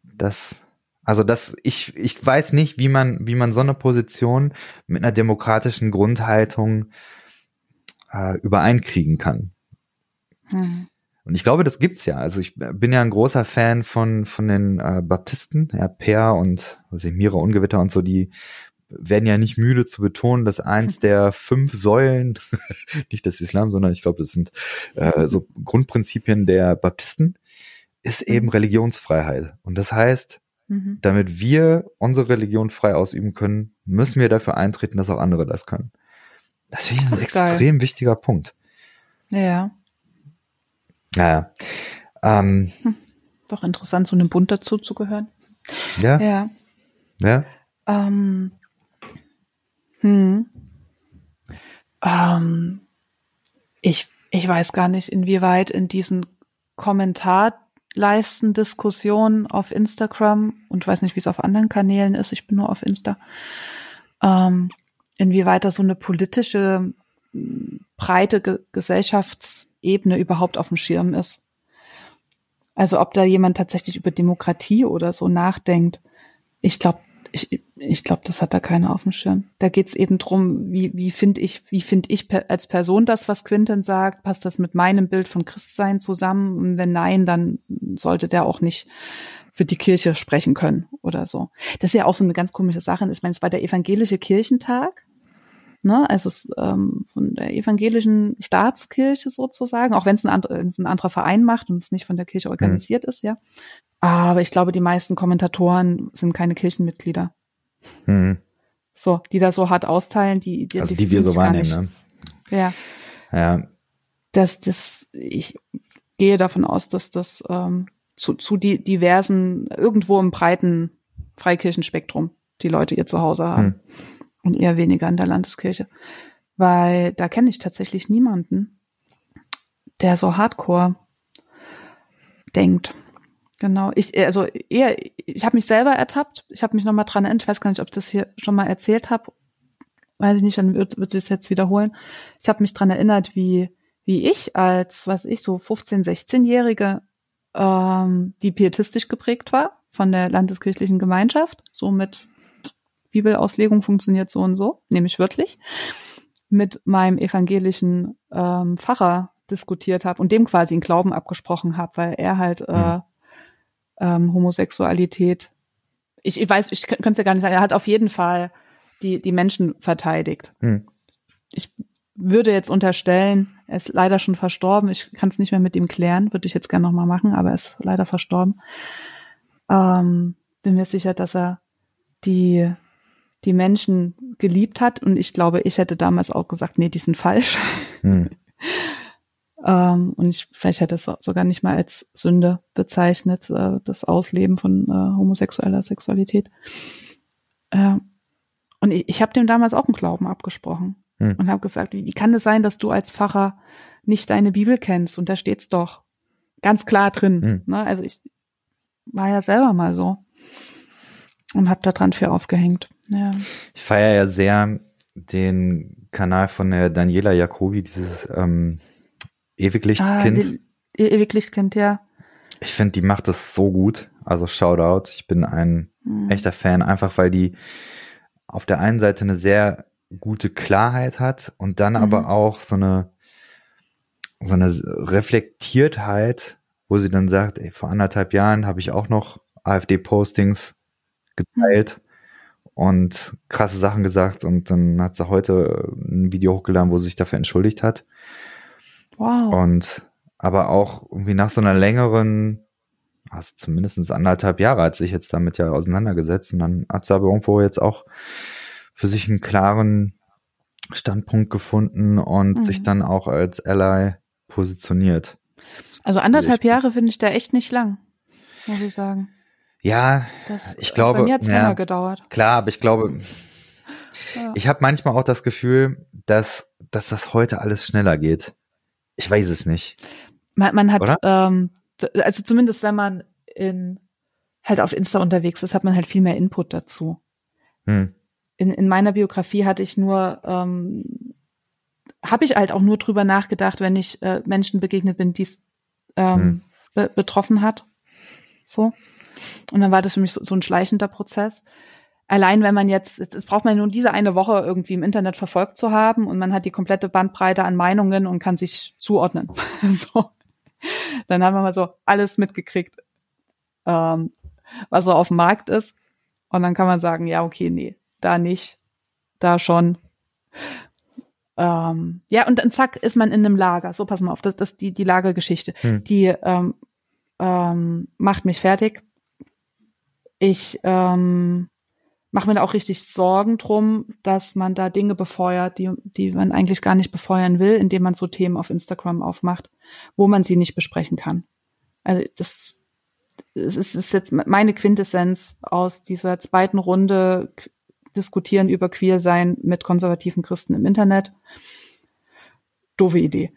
Das, also das, ich, ich weiß nicht, wie man, wie man so eine Position mit einer demokratischen Grundhaltung äh, übereinkriegen kann. Mhm. Und ich glaube, das gibt's ja. Also ich bin ja ein großer Fan von von den äh, Baptisten, ja, Per und was ich, Mira Ungewitter und so, die werden ja nicht müde zu betonen, dass eins der fünf Säulen, nicht des Islam, sondern ich glaube, das sind äh, so Grundprinzipien der Baptisten, ist eben mhm. Religionsfreiheit. Und das heißt, mhm. damit wir unsere Religion frei ausüben können, müssen wir dafür eintreten, dass auch andere das können. Das finde ich ein extrem geil. wichtiger Punkt. Ja. Naja. Ähm, hm. Doch interessant, so einem Bund dazu zu gehören. Ja. Ja. Ja. Ähm, hm. Ähm, ich, ich weiß gar nicht, inwieweit in diesen Kommentarleisten Diskussionen auf Instagram und weiß nicht, wie es auf anderen Kanälen ist, ich bin nur auf Insta, ähm, inwieweit da so eine politische breite Ge Gesellschaftsebene überhaupt auf dem Schirm ist. Also ob da jemand tatsächlich über Demokratie oder so nachdenkt. Ich glaube, ich, ich glaube, das hat da keiner auf dem Schirm. Da geht's eben drum, wie, wie finde ich, wie finde ich als Person das, was Quinton sagt? Passt das mit meinem Bild von Christsein zusammen? Und wenn nein, dann sollte der auch nicht für die Kirche sprechen können oder so. Das ist ja auch so eine ganz komische Sache. Ich meine, es war der evangelische Kirchentag ne, also es, ähm, von der evangelischen Staatskirche sozusagen, auch wenn es ein, and ein anderer Verein macht und es nicht von der Kirche organisiert mhm. ist, ja. Aber ich glaube, die meisten Kommentatoren sind keine Kirchenmitglieder. Mhm. So, die da so hart austeilen, die, die, also die wir so wahrnehmen, ne? Ja. Ja. Das, das, ich gehe davon aus, dass das ähm, zu, zu die diversen, irgendwo im breiten Freikirchenspektrum die Leute ihr Zuhause haben. Hm und eher weniger in der Landeskirche. Weil da kenne ich tatsächlich niemanden, der so hardcore denkt. Genau. Ich, also eher, ich habe mich selber ertappt. Ich habe mich nochmal dran erinnert. Ich weiß gar nicht, ob ich das hier schon mal erzählt habe. Weiß ich nicht, dann wird, wird sich jetzt wiederholen. Ich habe mich dran erinnert, wie, wie ich als, was ich, so 15-, 16-Jährige, ähm, die pietistisch geprägt war von der landeskirchlichen Gemeinschaft, so mit Bibelauslegung funktioniert so und so, nämlich wörtlich, mit meinem evangelischen ähm, Pfarrer diskutiert habe und dem quasi einen Glauben abgesprochen habe, weil er halt äh, ähm, Homosexualität, ich, ich weiß, ich könnte es ja gar nicht sagen, er hat auf jeden Fall die, die Menschen verteidigt. Mhm. Ich würde jetzt unterstellen, er ist leider schon verstorben. Ich kann es nicht mehr mit ihm klären, würde ich jetzt gerne nochmal machen, aber er ist leider verstorben. Ähm, bin mir sicher, dass er die, die Menschen geliebt hat. Und ich glaube, ich hätte damals auch gesagt, nee, die sind falsch. Hm. ähm, und ich, vielleicht hätte es sogar nicht mal als Sünde bezeichnet, äh, das Ausleben von äh, homosexueller Sexualität. Äh, und ich, ich habe dem damals auch einen Glauben abgesprochen hm. und habe gesagt, wie, wie kann es sein, dass du als Pfarrer nicht deine Bibel kennst? Und da steht's doch ganz klar drin. Hm. Ne? Also ich war ja selber mal so und habe da dran viel aufgehängt. Ja. Ich feiere ja sehr den Kanal von der Daniela Jacobi, dieses ähm, Ewiglichtkind. Ah, Ewiglichtkind, ja. Ich finde, die macht das so gut. Also Shoutout. Ich bin ein hm. echter Fan, einfach weil die auf der einen Seite eine sehr gute Klarheit hat und dann mhm. aber auch so eine so eine Reflektiertheit, wo sie dann sagt, ey, vor anderthalb Jahren habe ich auch noch AfD-Postings geteilt mhm. Und krasse Sachen gesagt und dann hat sie heute ein Video hochgeladen, wo sie sich dafür entschuldigt hat. Wow. Und aber auch irgendwie nach so einer längeren, also zumindest anderthalb Jahre hat sich jetzt damit ja auseinandergesetzt und dann hat sie aber irgendwo jetzt auch für sich einen klaren Standpunkt gefunden und mhm. sich dann auch als Ally positioniert. Also anderthalb Jahre finde ich da echt nicht lang, muss ich sagen. Ja, das, ich glaube. Bei mir hat es ja, länger gedauert. Klar, aber ich glaube, ja. ich habe manchmal auch das Gefühl, dass, dass das heute alles schneller geht. Ich weiß es nicht. Man, man hat, ähm, also zumindest wenn man in halt auf Insta unterwegs ist, hat man halt viel mehr Input dazu. Hm. In, in meiner Biografie hatte ich nur, ähm, habe ich halt auch nur drüber nachgedacht, wenn ich äh, Menschen begegnet bin, die es ähm, hm. be betroffen hat. So. Und dann war das für mich so, so ein schleichender Prozess. Allein wenn man jetzt, jetzt braucht man nur diese eine Woche irgendwie im Internet verfolgt zu haben und man hat die komplette Bandbreite an Meinungen und kann sich zuordnen. so. Dann haben wir mal so alles mitgekriegt, ähm, was so auf dem Markt ist. Und dann kann man sagen, ja, okay, nee, da nicht, da schon. Ähm, ja, und dann zack, ist man in einem Lager. So, pass mal auf, das, das die, die Lagergeschichte. Hm. Die ähm, ähm, macht mich fertig ich ähm, mache mir da auch richtig Sorgen drum, dass man da Dinge befeuert, die, die man eigentlich gar nicht befeuern will, indem man so Themen auf Instagram aufmacht, wo man sie nicht besprechen kann. Also das, das ist, ist jetzt meine Quintessenz aus dieser zweiten Runde diskutieren über Queersein mit konservativen Christen im Internet. Doofe Idee.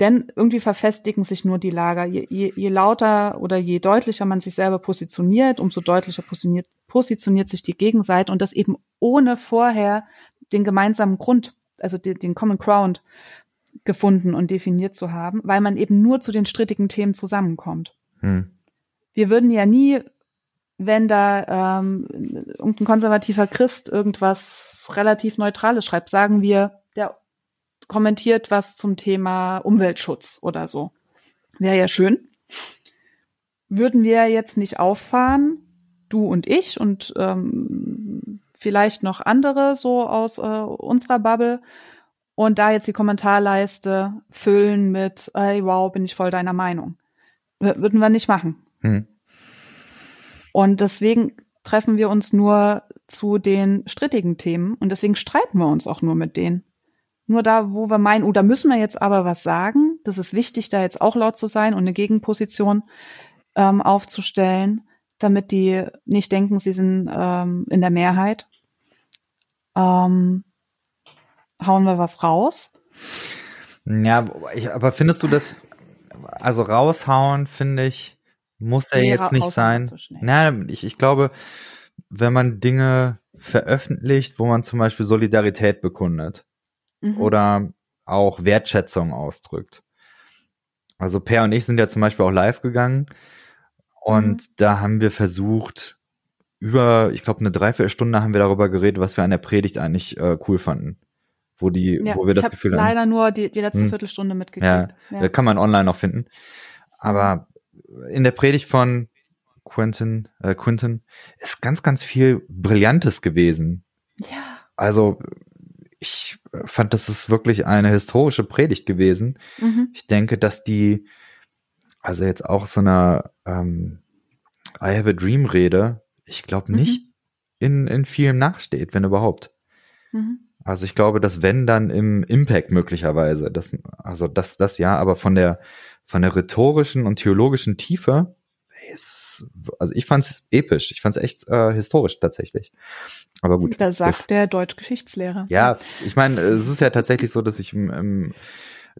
Denn irgendwie verfestigen sich nur die Lager. Je, je, je lauter oder je deutlicher man sich selber positioniert, umso deutlicher positioniert, positioniert sich die Gegenseite und das eben ohne vorher den gemeinsamen Grund, also den, den Common Ground gefunden und definiert zu haben, weil man eben nur zu den strittigen Themen zusammenkommt. Hm. Wir würden ja nie, wenn da ähm, irgendein konservativer Christ irgendwas relativ Neutrales schreibt, sagen wir, der kommentiert was zum Thema Umweltschutz oder so. Wäre ja schön. Würden wir jetzt nicht auffahren, du und ich und ähm, vielleicht noch andere so aus äh, unserer Bubble und da jetzt die Kommentarleiste füllen mit, hey, wow, bin ich voll deiner Meinung. Würden wir nicht machen. Hm. Und deswegen treffen wir uns nur zu den strittigen Themen und deswegen streiten wir uns auch nur mit denen. Nur da, wo wir meinen, oh, da müssen wir jetzt aber was sagen, das ist wichtig, da jetzt auch laut zu sein und eine Gegenposition ähm, aufzustellen, damit die nicht denken, sie sind ähm, in der Mehrheit. Ähm, hauen wir was raus? Ja, ich, aber findest du das, also raushauen, finde ich, muss er jetzt nicht sein. Na, ich, ich glaube, wenn man Dinge veröffentlicht, wo man zum Beispiel Solidarität bekundet, mhm. oder auch Wertschätzung ausdrückt. Also Per und ich sind ja zum Beispiel auch live gegangen und mhm. da haben wir versucht, über, ich glaube, eine Dreiviertelstunde haben wir darüber geredet, was wir an der Predigt eigentlich äh, cool fanden. Wo die, ja, wo wir das Gefühl haben. Leider nur die, die letzte hm. Viertelstunde mitgekriegt. Ja, ja, kann man online noch finden. Aber in der Predigt von Quentin, äh, Quentin ist ganz, ganz viel Brillantes gewesen. Ja. Also ich fand, das ist wirklich eine historische Predigt gewesen. Mhm. Ich denke, dass die, also jetzt auch so eine ähm, I have a Dream Rede, ich glaube Mhm. nicht in, in vielem nachsteht, wenn überhaupt. Mhm. Also ich glaube, dass wenn dann im Impact möglicherweise, das, also das, das ja, aber von der, von der rhetorischen und theologischen Tiefe, ist, also ich fand's episch, ich fand's echt äh, historisch tatsächlich. Aber gut. Da sagt das- der Deutschgeschichtslehrer. ja, ich meine, es ist ja tatsächlich so, dass ich im, im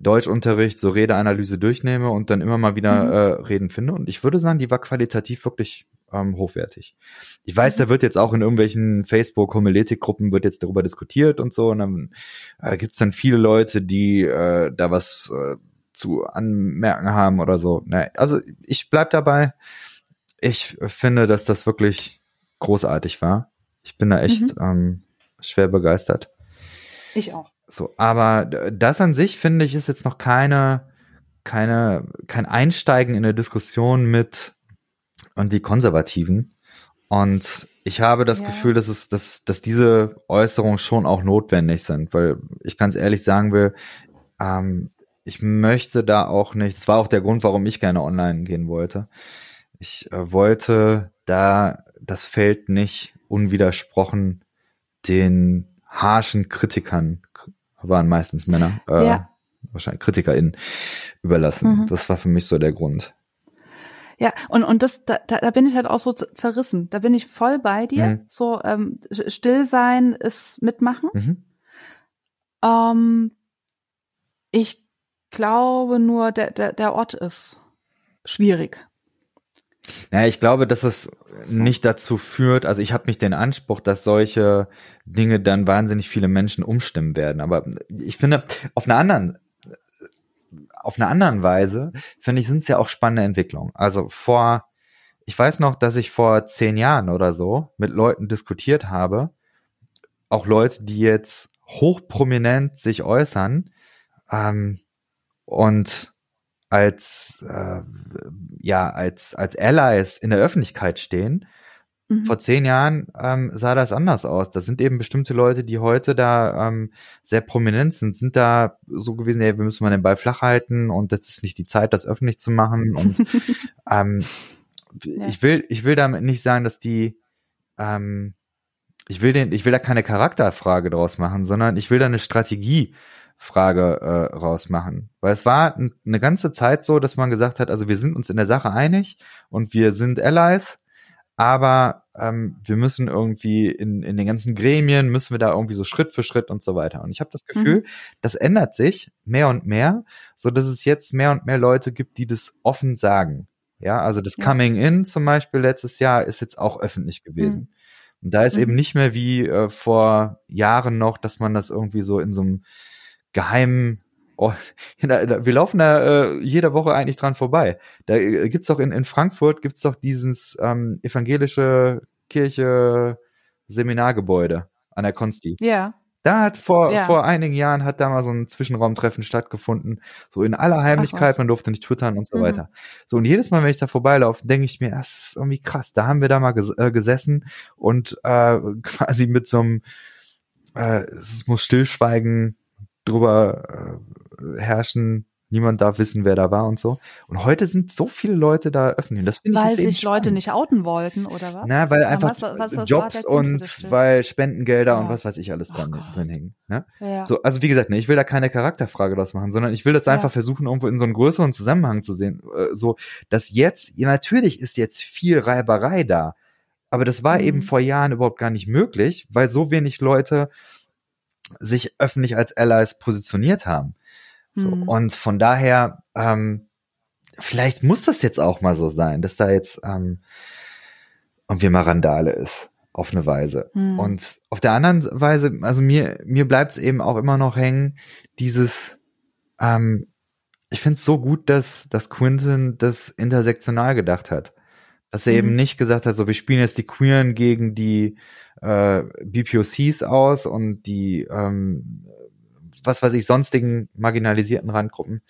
Deutschunterricht so Redeanalyse durchnehme und dann immer mal wieder Mhm. äh, Reden finde. Und ich würde sagen, die war qualitativ wirklich ähm, hochwertig. Ich weiß, da wird jetzt auch in irgendwelchen Facebook-Homiletik-Gruppen wird jetzt darüber diskutiert und so. Und dann äh, gibt's dann viele Leute, die äh, da was äh, zu anmerken haben oder so. Ne, also ich bleib dabei. Ich finde, dass das wirklich großartig war. Ich bin da echt ähm, schwer begeistert. Ich auch. So, aber das an sich finde ich ist jetzt noch keine, keine, kein Einsteigen in eine Diskussion mit irgendwie Konservativen. Und ich habe das Ja. Gefühl, dass es, dass, dass diese Äußerungen schon auch notwendig sind, weil ich ganz ehrlich sagen will, ähm, ich möchte da auch nicht, das war auch der Grund, warum ich gerne online gehen wollte. Ich äh, wollte da das Feld nicht unwidersprochen den harschen Kritikern, waren meistens Männer, äh, Ja. wahrscheinlich KritikerInnen, überlassen. Mhm. Das war für mich so der Grund. Ja, und, und das, da, da bin ich halt auch so zerrissen. Da bin ich voll bei dir. Mhm. So, ähm, still sein ist mitmachen. Mhm. Ähm, ich glaube nur, der, der, der Ort ist schwierig. Naja, ich glaube, dass es So. nicht dazu führt, also ich habe nicht den Anspruch, dass solche Dinge dann wahnsinnig viele Menschen umstimmen werden. Aber ich finde, auf einer anderen, auf einer anderen Weise, finde ich, sind es ja auch spannende Entwicklungen. Also vor, ich weiß noch, dass ich vor zehn Jahren oder so mit Leuten diskutiert habe, auch Leute, die jetzt hochprominent sich äußern, ähm, und als äh, ja als als Allies in der Öffentlichkeit stehen. Mhm. Vor zehn Jahren ähm, sah das anders aus. Das sind eben bestimmte Leute, die heute da ähm, sehr prominent sind, sind da so gewesen, ja, wir müssen mal den Ball flach halten und das ist nicht die Zeit, das öffentlich zu machen. Und ähm, Ja. ich will ich will damit nicht sagen, dass die ähm, ich will den, ich will da keine Charakterfrage draus machen, sondern ich will da eine Strategiefrage äh, rausmachen. Weil es war eine ganze Zeit so, dass man gesagt hat, also wir sind uns in der Sache einig und wir sind Allies, aber ähm, wir müssen irgendwie in, in den ganzen Gremien, müssen wir da irgendwie so Schritt für Schritt und so weiter. Und ich habe das Gefühl, das ändert sich mehr und mehr, so dass es jetzt mehr und mehr Leute gibt, die das offen sagen. Ja, also das Ja. Coming In zum Beispiel letztes Jahr ist jetzt auch öffentlich gewesen. Und da ist Mhm. eben nicht mehr wie äh, vor Jahren noch, dass man das irgendwie so in so einem geheimen, oh, da, da, wir laufen da äh, jede Woche eigentlich dran vorbei. Da äh, gibt's doch in, in Frankfurt gibt's doch dieses ähm, evangelische Kirche Seminargebäude an der Konsti. Ja. Da hat vor, Ja. vor einigen Jahren hat da mal so ein Zwischenraumtreffen stattgefunden, so in aller Heimlichkeit, man durfte nicht twittern und so Mhm. weiter. So und jedes Mal, wenn ich da vorbeilaufe, denke ich mir, das ist irgendwie krass. Da haben wir da mal ges äh, gesessen und äh, quasi mit so einem, äh, es muss Stillschweigen drüber äh, herrschen. Niemand darf wissen, wer da war und so. Und heute sind so viele Leute da öffentlich. Das finde ich Weil sich Leute spannend. nicht outen wollten, oder was? Na, weil einfach was- was- was Jobs und weil Spendengelder und Ja. was weiß ich alles Oh dran, Gott. drin hängen. Ne? Ja. So, also wie gesagt, ne, ich will da keine Charakterfrage draus machen, sondern ich will das einfach Ja. versuchen, irgendwo in so einen größeren Zusammenhang zu sehen. Äh, so, dass jetzt, natürlich ist jetzt viel Reiberei da, aber das war Mhm. eben vor Jahren überhaupt gar nicht möglich, weil so wenig Leute sich öffentlich als Allies positioniert haben. So, Mhm. und von daher, ähm, vielleicht muss das jetzt auch mal so sein, dass da jetzt ähm, irgendwie mal Randale ist, auf eine Weise. Mhm. Und auf der anderen Weise, also mir, mir bleibt es eben auch immer noch hängen, dieses, ähm, ich finde es so gut, dass, dass Quinton das intersektional gedacht hat. Dass er Mhm. eben nicht gesagt hat, so wir spielen jetzt die Queeren gegen die äh, BPOCs aus und die ähm, was weiß ich, sonstigen marginalisierten Randgruppen,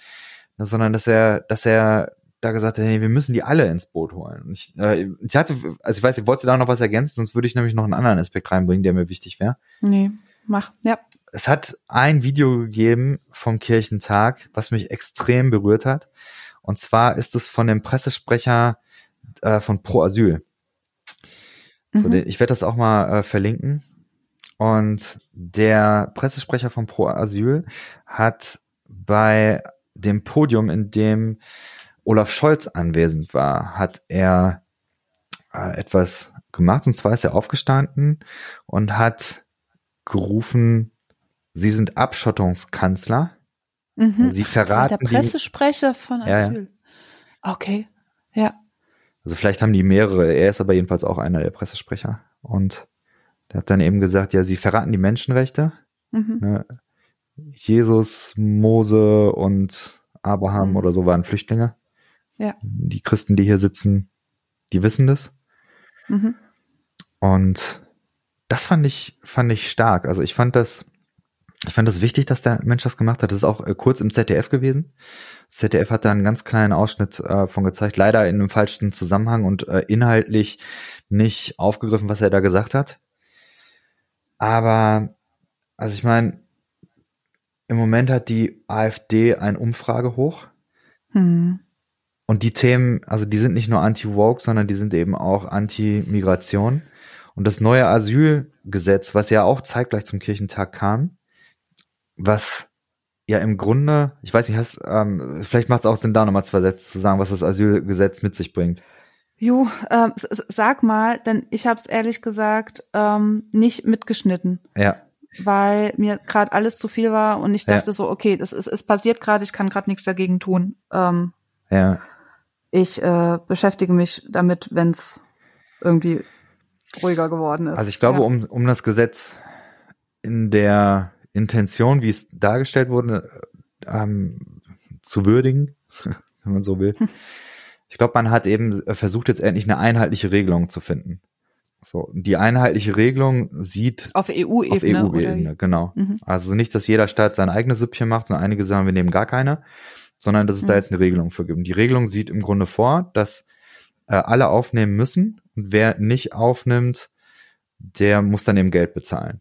sondern dass er, dass er da gesagt hat, hey, wir müssen die alle ins Boot holen. Und ich, äh, ich hatte, also ich weiß, ich wollte da noch was ergänzen, sonst würde ich nämlich noch einen anderen Aspekt reinbringen, der mir wichtig wäre. Nee, mach. Ja. es hat ein Video gegeben vom Kirchentag, was mich extrem berührt hat. Und zwar ist es von dem Pressesprecher äh, von Pro Asyl. Mhm. So, ich werde das auch mal äh, verlinken. Und der Pressesprecher von Pro Asyl hat bei dem Podium, in dem Olaf Scholz anwesend war, hat er äh, etwas gemacht. Und zwar ist er aufgestanden und hat gerufen, Sie sind Abschottungskanzler. Mhm. Sie verraten. der Pressesprecher von Asyl. Ja, ja. Okay, ja. Also vielleicht haben die mehrere. Er ist aber jedenfalls auch einer der Pressesprecher. Und der hat dann eben gesagt, ja, sie verraten die Menschenrechte. Mhm. Ne? Jesus, Mose und Abraham mhm. oder so waren Flüchtlinge. Ja. Die Christen, die hier sitzen, die wissen das. Mhm. Und das fand ich, fand ich stark. Also ich fand das, ich fand das wichtig, dass der Mensch das gemacht hat. Das ist auch äh, kurz im ZDF gewesen. Das ZDF hat da einen ganz kleinen Ausschnitt äh, von gezeigt, leider in einem falschen Zusammenhang und äh, inhaltlich nicht aufgegriffen, was er da gesagt hat. Aber, also ich meine, im Moment hat die AfD ein Umfrage hoch. Hm. Und die Themen, also die sind nicht nur anti-woke, sondern die sind eben auch anti-Migration. Und das neue Asylgesetz, was ja auch zeitgleich zum Kirchentag kam, was ja im Grunde, ich weiß nicht, hast, ähm, vielleicht macht es auch Sinn, da nochmal zwei Sätze zu sagen, was das Asylgesetz mit sich bringt. Jo, äh, sag mal, denn ich habe es ehrlich gesagt ähm, nicht mitgeschnitten. Ja. Weil mir gerade alles zu viel war und ich dachte ja. so, okay, das ist, es passiert gerade, ich kann gerade nichts dagegen tun. Ähm, ja. Ich äh, beschäftige mich damit, wenn es irgendwie ruhiger geworden ist. Also ich glaube, ja. um, um das Gesetz in der Intention, wie es dargestellt wurde, ähm, zu würdigen, wenn man so will. Ich glaube, man hat eben versucht, jetzt endlich eine einheitliche Regelung zu finden. So, die einheitliche Regelung sieht auf EU-Ebene. Auf EU-Ebene, genau. Mhm. Also nicht, dass jeder Staat sein eigenes Süppchen macht und einige sagen, wir nehmen gar keine, sondern dass es mhm. da jetzt eine Regelung für gibt. Und die Regelung sieht im Grunde vor, dass äh, alle aufnehmen müssen und wer nicht aufnimmt, der muss dann eben Geld bezahlen.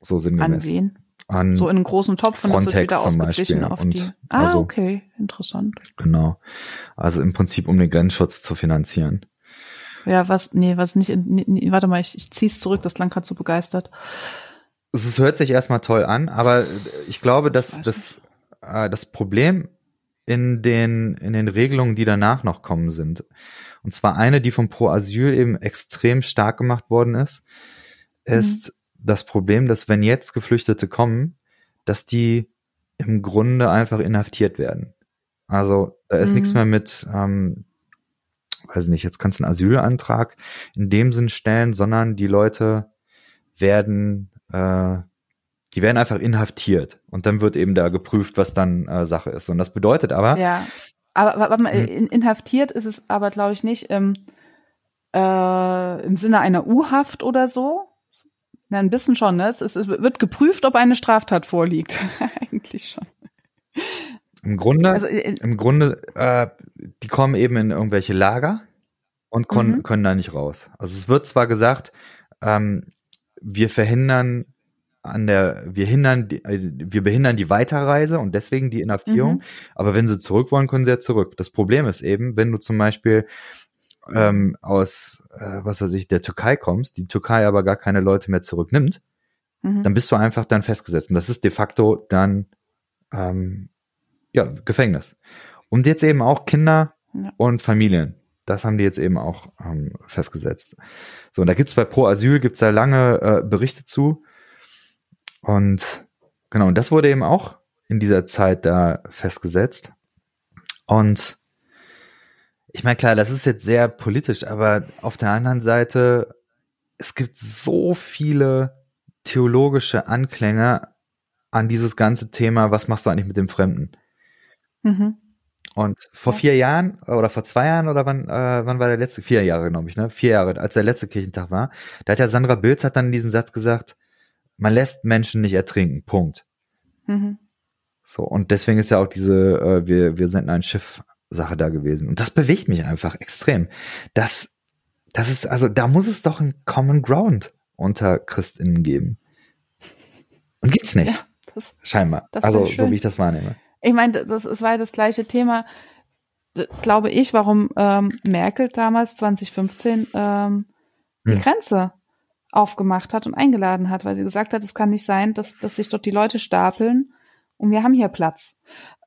So sinngemäß. An wen? An so in einen großen Topf und Frontex das wird wieder ausgeglichen auf die. Ah, also, okay, interessant. Genau. Also im Prinzip, um den Grenzschutz zu finanzieren. Ja, was, nee, was nicht, in, nee, warte mal, ich, ich zieh's zurück, das klang gerade so begeistert. Es hört sich erstmal toll an, aber ich glaube, dass das, äh, das Problem in den, in den Regelungen, die danach noch kommen sind, und zwar eine, die vom Pro Asyl eben extrem stark gemacht worden ist, ist, mhm das Problem, dass wenn jetzt Geflüchtete kommen, dass die im Grunde einfach inhaftiert werden. Also da ist mhm. nichts mehr mit, ähm, weiß nicht, jetzt kannst du einen Asylantrag in dem Sinn stellen, sondern die Leute werden, äh, die werden einfach inhaftiert und dann wird eben da geprüft, was dann äh, Sache ist. Und das bedeutet aber. Ja, aber warte mal, hm. inhaftiert ist es aber, glaube ich, nicht im, äh, im Sinne einer U-Haft oder so, na, ein bisschen schon, ne? Es, es, es wird geprüft, ob eine Straftat vorliegt. Eigentlich schon. Im Grunde, also, in, im Grunde, äh, die kommen eben in irgendwelche Lager und kon, mhm. können da nicht raus. Also es wird zwar gesagt, ähm, wir verhindern an der, wir hindern, die, äh, wir behindern die Weiterreise und deswegen die Inhaftierung. Mhm. Aber wenn sie zurück wollen, können sie ja zurück. Das Problem ist eben, wenn du zum Beispiel ähm, aus, äh, was weiß ich, der Türkei kommst, die Türkei aber gar keine Leute mehr zurücknimmt, mhm. dann bist du einfach dann festgesetzt. Und das ist de facto dann ähm, ja, Gefängnis. Und jetzt eben auch Kinder ja. und Familien. Das haben die jetzt eben auch ähm, festgesetzt. So, und da gibt's bei Pro Asyl gibt's da lange äh, Berichte zu. Und genau, und das wurde eben auch in dieser Zeit da festgesetzt. Und ich meine, klar, das ist jetzt sehr politisch, aber auf der anderen Seite, es gibt so viele theologische Anklänge an dieses ganze Thema, was machst du eigentlich mit dem Fremden? Mhm. Und vor vier Jahren oder vor zwei Jahren oder wann, äh, wann war der letzte? Vier Jahre, glaube ich, ne? Vier Jahre, als der letzte Kirchentag war. Da hat ja Sandra Bilz hat dann diesen Satz gesagt, man lässt Menschen nicht ertrinken, Punkt. Mhm. So, und deswegen ist ja auch diese, äh, wir, wir senden ein Schiff Sache da gewesen. Und das bewegt mich einfach extrem. Das, das ist, also da muss es doch ein Common Ground unter Christinnen geben. Und gibt's nicht. Ja, das, scheinbar. das also so wie ich das wahrnehme. ich meine, das, das war ja das gleiche Thema, glaube ich, warum ähm, Merkel damals 2015 ähm, die Hm. Grenze aufgemacht hat und eingeladen hat, weil sie gesagt hat, es kann nicht sein, dass, dass sich dort die Leute stapeln und wir haben hier Platz.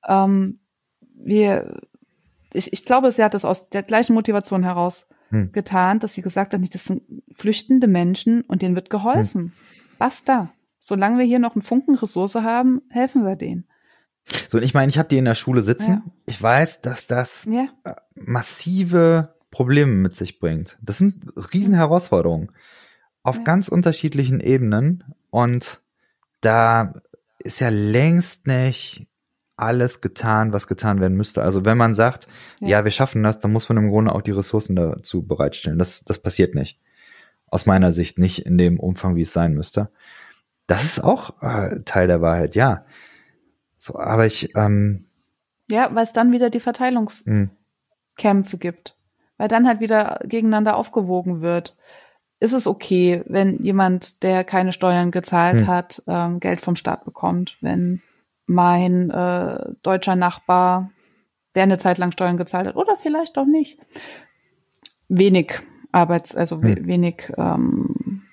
Ähm, wir, ich, ich glaube, sie hat das aus der gleichen Motivation heraus Hm. getan, dass sie gesagt hat, nicht, das sind flüchtende Menschen und denen wird geholfen. Basta. Solange wir hier noch einen Funken Ressource haben, helfen wir denen. So, und ich meine, ich habe die in der Schule sitzen. Ja. Ich weiß, dass das Ja. äh, massive Probleme mit sich bringt. Das sind riesen Herausforderungen auf Ja. ganz unterschiedlichen Ebenen und da ist ja längst nicht alles getan, was getan werden müsste. Also wenn man sagt, ja. Ja. wir schaffen das, dann muss man im Grunde auch die Ressourcen dazu bereitstellen. Das, das passiert nicht. Aus meiner Sicht nicht in dem Umfang, wie es sein müsste. Das ist auch äh, Teil der Wahrheit, ja. So, aber ich, ähm, Ja, weil es dann wieder die Verteilungskämpfe mh, gibt. Weil dann halt wieder gegeneinander aufgewogen wird. Ist es okay, wenn jemand, der keine Steuern gezahlt Hm. hat, ähm, Geld vom Staat bekommt? Wenn mein äh, deutscher Nachbar, der eine Zeit lang Steuern gezahlt hat, oder vielleicht auch nicht, wenig Arbeits-, also we Hm. wenig ähm,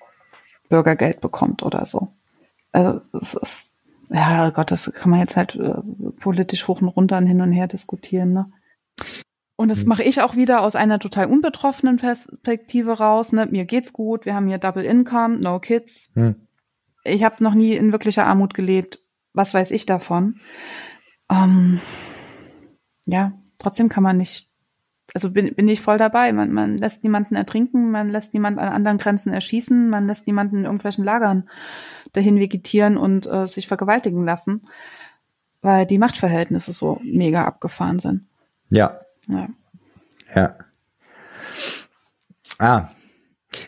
Bürgergeld bekommt oder so. Also es ist, ja Gott, das kann man jetzt halt äh, politisch hoch und runter und hin und her diskutieren, ne? Und das Hm. mache ich auch wieder aus einer total unbetroffenen Perspektive raus. Ne? Mir geht's gut, wir haben hier Double Income, no kids. mh. Ich habe noch nie in wirklicher Armut gelebt. Was weiß ich davon? Ähm, ja, trotzdem kann man nicht. Also bin, bin ich voll dabei. Man, man lässt niemanden ertrinken, man lässt niemanden an anderen Grenzen erschießen, man lässt niemanden in irgendwelchen Lagern dahin vegetieren und äh, sich vergewaltigen lassen, weil die Machtverhältnisse so mega abgefahren sind. ja, Ja. Ja. Ah.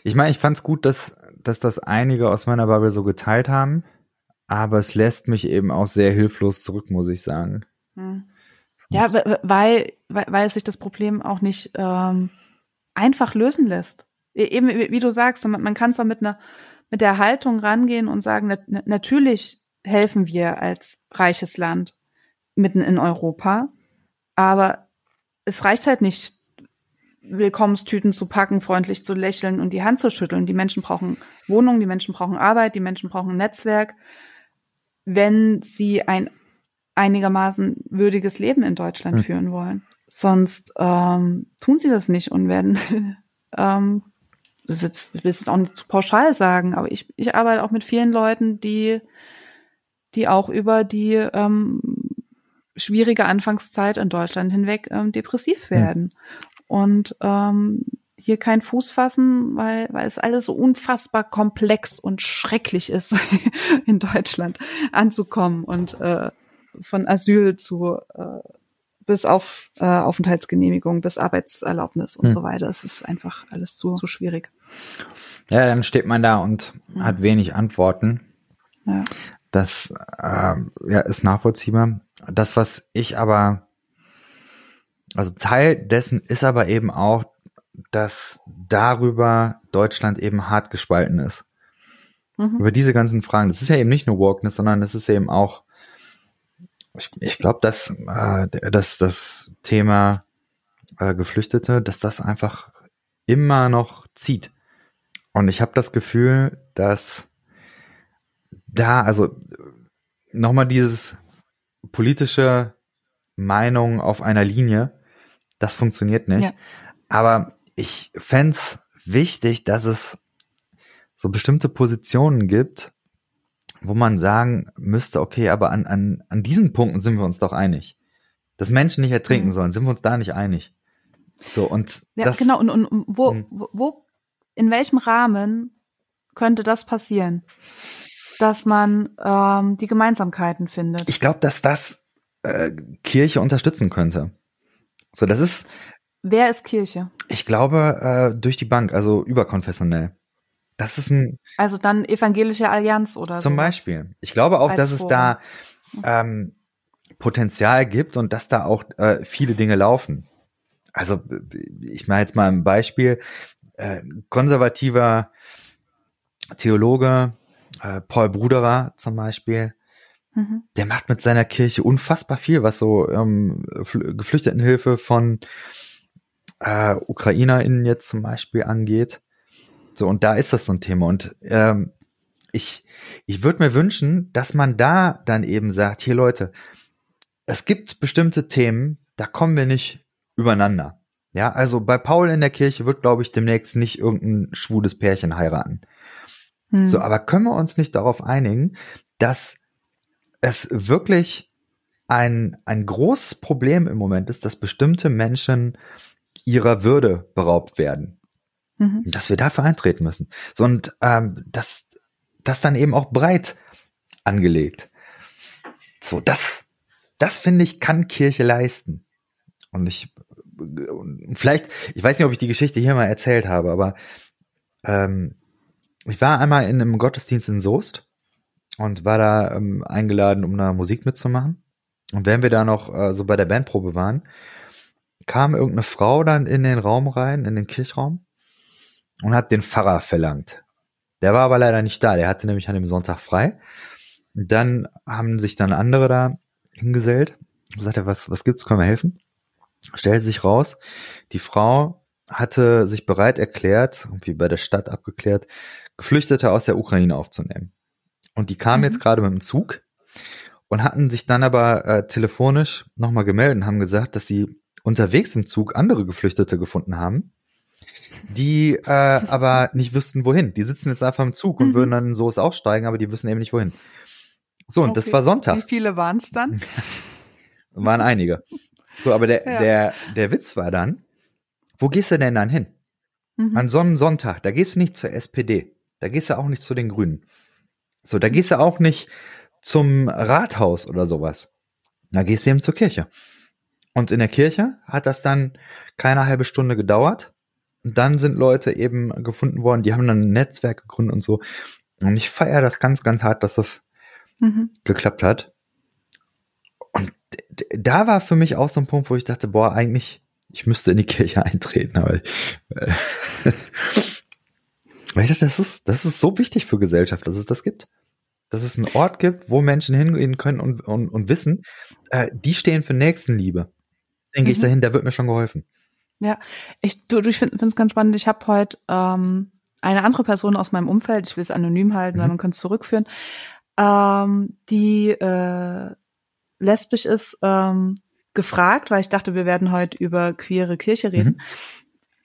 Ich meine, ich fand's gut, dass, dass das einige aus meiner Bubble so geteilt haben, aber es lässt mich eben auch sehr hilflos zurück, muss ich sagen. Hm. Ja, we- we- weil, weil, weil sich das Problem auch nicht ähm, einfach lösen lässt. E- Eben, wie du sagst, man, man kann zwar mit einer mit der Haltung rangehen und sagen, na, na- natürlich helfen wir als reiches Land mitten in Europa, aber es reicht halt nicht, Willkommenstüten zu packen, freundlich zu lächeln und die Hand zu schütteln. Die Menschen brauchen Wohnung, die Menschen brauchen Arbeit, die Menschen brauchen ein Netzwerk, wenn sie ein einigermaßen würdiges Leben in Deutschland Hm. führen wollen. Sonst ähm, tun sie das nicht und werden, ähm, das ist jetzt, ich will es jetzt auch nicht zu pauschal sagen, aber ich, ich arbeite auch mit vielen Leuten, die, die auch über die ähm, schwierige Anfangszeit in Deutschland hinweg ähm, depressiv Hm. werden und ähm, hier keinen Fuß fassen, weil, weil es alles so unfassbar komplex und schrecklich ist, in Deutschland anzukommen und äh, von Asyl zu äh, bis auf äh, Aufenthaltsgenehmigung, bis Arbeitserlaubnis und Hm. so weiter. Es ist einfach alles zu, zu schwierig. Ja, dann steht man da und hat wenig Antworten. Ja. Das ähm, ja, ist nachvollziehbar. Das, was ich aber, also Teil dessen ist aber eben auch, dass darüber Deutschland eben hart gespalten ist. Mhm. Über diese ganzen Fragen. Das ist ja eben nicht nur Wokeness, sondern es ist eben auch, ich, ich glaube, dass, äh, dass das Thema äh, Geflüchtete, dass das einfach immer noch zieht. Und ich habe das Gefühl, dass da, also nochmal dieses politische Meinung auf einer Linie, das funktioniert nicht. Ja. Aber ich fänd's wichtig, dass es so bestimmte Positionen gibt, wo man sagen müsste, okay, aber an, an, an diesen Punkten sind wir uns doch einig. Dass Menschen nicht ertrinken Mhm. sollen, sind wir uns da nicht einig. So, und Ja, das, genau. Und, und, und wo, Hm. wo, wo, in welchem Rahmen könnte das passieren? Dass man ähm, die Gemeinsamkeiten findet. ich glaube, dass das äh, Kirche unterstützen könnte. So, das ist, Wer ist Kirche? Ich glaube, äh, durch die Bank, also überkonfessionell. Das ist ein, Also dann evangelische Allianz oder so. Zum Beispiel. Ich glaube auch, dass es Forum. da ähm, Potenzial gibt und dass da auch äh, viele Dinge laufen. Also ich mache jetzt mal ein Beispiel. Äh, konservativer Theologe Äh, Paul Bruderer zum Beispiel, Mhm. der macht mit seiner Kirche unfassbar viel, was so ähm, Fl- Geflüchtetenhilfe von äh, UkrainerInnen jetzt zum Beispiel angeht. So, und da ist das so ein Thema. Und ähm, ich, ich würde mir wünschen, dass man da dann eben sagt, hier Leute, es gibt bestimmte Themen, da kommen wir nicht übereinander. Ja, also bei Paul in der Kirche wird, glaube ich, demnächst nicht irgendein schwules Pärchen heiraten. Mhm. So, aber können wir uns nicht darauf einigen, dass es wirklich ein, ein großes Problem im Moment ist, dass bestimmte Menschen ihrer Würde beraubt werden. Mhm. Dass wir dafür eintreten müssen. So, und ähm, das, das dann eben auch breit angelegt. So, das, das finde ich, kann Kirche leisten. Und ich, und vielleicht, ich weiß nicht, ob ich die Geschichte hier mal erzählt habe, aber ähm, ich war einmal in einem Gottesdienst in Soest und war da ähm, eingeladen, um da Musik mitzumachen. Und während wir da noch äh, so bei der Bandprobe waren, kam irgendeine Frau dann in den Raum rein, in den Kirchraum und hat den Pfarrer verlangt. Der war aber leider nicht da, der hatte nämlich an dem Sonntag frei. Und dann haben sich dann andere da hingesellt und sagte, was, was gibt's, können wir helfen? Stellte sich raus, die Frau hatte sich bereit erklärt, irgendwie bei der Stadt abgeklärt, Geflüchtete aus der Ukraine aufzunehmen. Und die kamen Mhm. jetzt gerade mit dem Zug und hatten sich dann aber äh, telefonisch nochmal gemeldet und haben gesagt, dass sie unterwegs im Zug andere Geflüchtete gefunden haben, die äh, aber nicht wüssten, wohin. Die sitzen jetzt einfach im Zug und Mhm. würden dann so es aussteigen, aber die wissen eben nicht, wohin. So, und das Okay. war Sonntag. Wie viele waren es dann? Waren einige. So, aber der, Ja. der, der Witz war dann, wo gehst du denn dann hin? Mhm. An so einem Sonntag, da gehst du nicht zur SPD. Da gehst du auch nicht zu den Grünen. So, da gehst du auch nicht zum Rathaus oder sowas. Da gehst du eben zur Kirche. Und in der Kirche hat das dann keine halbe Stunde gedauert. Und dann sind Leute eben gefunden worden, die haben dann ein Netzwerk gegründet und so. Und ich feiere das ganz, ganz hart, dass das Mhm. geklappt hat. Und da war für mich auch so ein Punkt, wo ich dachte, boah, eigentlich, ich müsste in die Kirche eintreten, aber äh, weil ich dachte, das ist, das ist so wichtig für Gesellschaft, dass es das gibt. Dass es einen Ort gibt, wo Menschen hingehen können und, und, und wissen, äh, die stehen für Nächstenliebe. Deswegen gehe ich Mhm. dahin, da wird mir schon geholfen. Ich, du, du ich finde es ganz spannend. Ich habe heute ähm, eine andere Person aus meinem Umfeld, ich will es anonym halten, weil Mhm. man könnte es zurückführen, ähm, die äh, lesbisch ist, ähm, gefragt, weil ich dachte, wir werden heute über queere Kirche reden,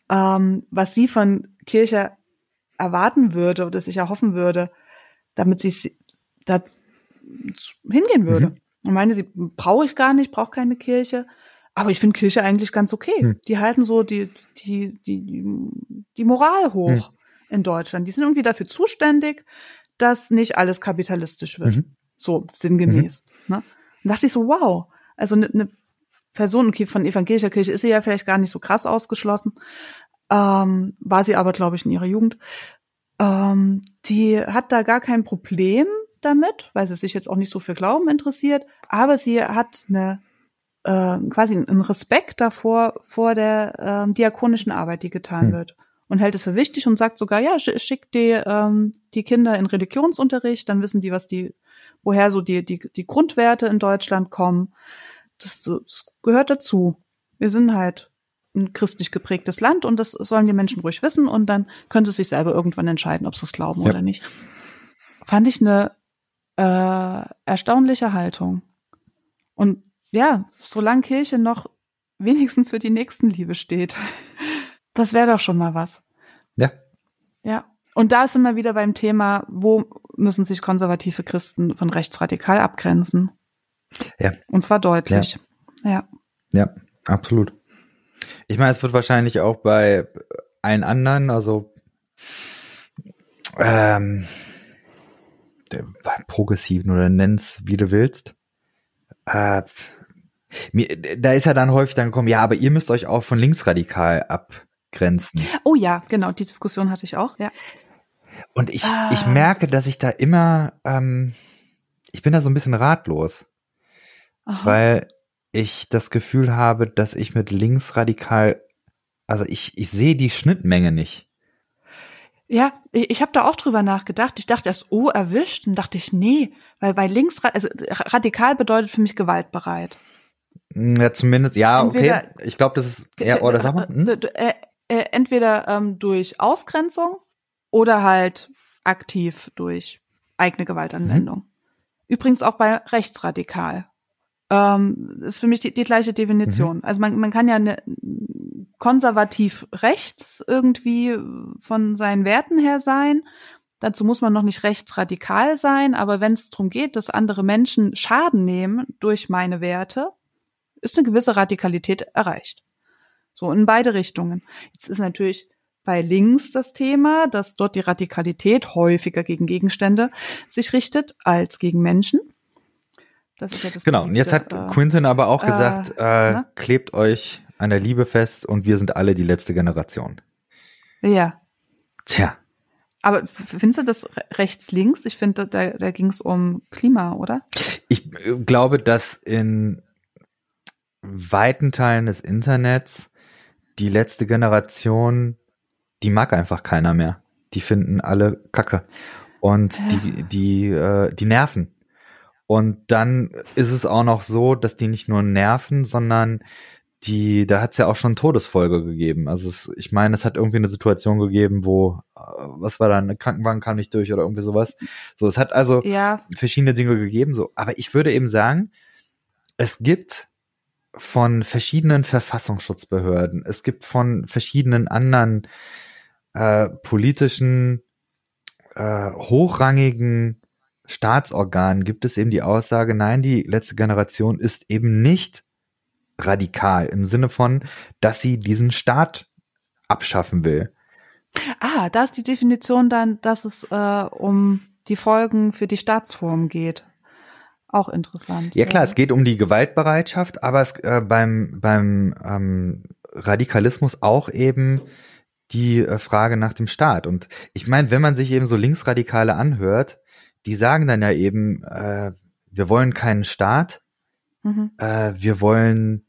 ähm, was sie von Kirche erwarten würde oder sich erhoffen würde, damit sie da hingehen würde. Mhm. Und meine sie, brauche ich gar nicht, brauche keine Kirche. Aber ich finde Kirche eigentlich ganz okay. Hm. Die halten so die, die, die, die, Moral hoch Hm. in Deutschland. Die sind irgendwie dafür zuständig, dass nicht alles kapitalistisch wird. Mhm. So sinngemäß. Ne? Und dachte ich so, wow. Also eine ne Person, okay, von evangelischer Kirche ist sie ja vielleicht gar nicht so krass ausgeschlossen. Ähm, war sie aber, glaube ich, in ihrer Jugend. Ähm, die hat da gar kein Problem damit, weil sie sich jetzt auch nicht so für Glauben interessiert, aber sie hat eine äh, quasi einen Respekt davor vor der ähm, diakonischen Arbeit, die getan Hm. wird und hält es für wichtig und sagt sogar, ja, sch- schickt die ähm, die Kinder in Religionsunterricht, dann wissen die, was die, woher so die die die Grundwerte in Deutschland kommen. Das, das gehört dazu. Wir sind halt ein christlich geprägtes Land und das sollen die Menschen ruhig wissen und dann können sie sich selber irgendwann entscheiden, ob sie es glauben Ja. oder nicht. Fand ich eine äh, erstaunliche Haltung. Und ja, solange Kirche noch wenigstens für die Nächstenliebe steht, das wäre doch schon mal was. Ja. Ja. Und da sind wir wieder beim Thema, wo müssen sich konservative Christen von rechtsradikal abgrenzen? Ja. Und zwar deutlich. Ja. Ja, absolut. Ich meine, es wird wahrscheinlich auch bei allen anderen, also ähm, bei Progressiven oder nenn's, wie du willst. Äh, mir, da ist ja dann häufig dann gekommen, ja, aber ihr müsst euch auch von linksradikal abgrenzen. Oh ja, genau, die Diskussion hatte ich auch, ja. Und ich, Ah. ich merke, dass ich da immer, ähm, ich bin da so ein bisschen ratlos. Aha. weil ich das Gefühl habe, dass ich mit linksradikal, also ich, ich sehe die Schnittmenge nicht. Ja, ich, habe da auch drüber nachgedacht. Ich dachte erst, oh, erwischt. Und dachte ich, nee, weil, weil links, also radikal bedeutet für mich gewaltbereit. Ja, zumindest, ja, entweder, okay. Ich glaube, das ist, ja, oder sag mal. Hm? Äh, äh, entweder ähm, durch Ausgrenzung oder halt aktiv durch eigene Gewaltanwendung. Mhm. Übrigens auch bei rechtsradikal. Ähm, ist für mich die, die gleiche Definition. Mhm. Also man, man kann ja eine, konservativ rechts irgendwie von seinen Werten her sein. Dazu muss man noch nicht rechtsradikal sein, aber wenn es darum geht, dass andere Menschen Schaden nehmen durch meine Werte, ist eine gewisse Radikalität erreicht. So in beide Richtungen. Jetzt ist natürlich bei links das Thema, dass dort die Radikalität häufiger gegen Gegenstände sich richtet als gegen Menschen. Das ist ja das genau, und jetzt hat äh, Quinton aber auch gesagt, äh, äh, klebt euch an der Liebe fest und wir sind alle die letzte Generation. Ja. Tja. Aber findest du das rechts-links? Ich finde, da, da ging es um Klima, oder? Ich äh, glaube, dass in weiten Teilen des Internets die letzte Generation, die mag einfach keiner mehr. Die finden alle Kacke. Und ja. die, die, äh, die nerven. Und dann ist es auch noch so, dass die nicht nur nerven, sondern die, da hat es ja auch schon Todesfolge gegeben. Also es, ich meine, es hat irgendwie eine Situation gegeben, wo, äh, was war da, eine Krankenwagen kam nicht durch oder irgendwie sowas. So, es hat also ja. verschiedene Dinge gegeben. So, aber ich würde eben sagen, es gibt von verschiedenen Verfassungsschutzbehörden, es gibt von verschiedenen anderen äh, politischen äh, hochrangigen Staatsorganen gibt es eben die Aussage, nein, die letzte Generation ist eben nicht radikal im Sinne von, dass sie diesen Staat abschaffen will. Ah, da ist die Definition dann, dass es äh, um die Folgen für die Staatsform geht. Auch interessant. Ja klar, ja. es geht um die Gewaltbereitschaft, aber es, äh, beim, beim ähm, Radikalismus auch eben die äh, Frage nach dem Staat. Und ich meine, wenn man sich eben so Linksradikale anhört, die sagen dann ja eben, äh, wir wollen keinen Staat, mhm. äh, wir wollen,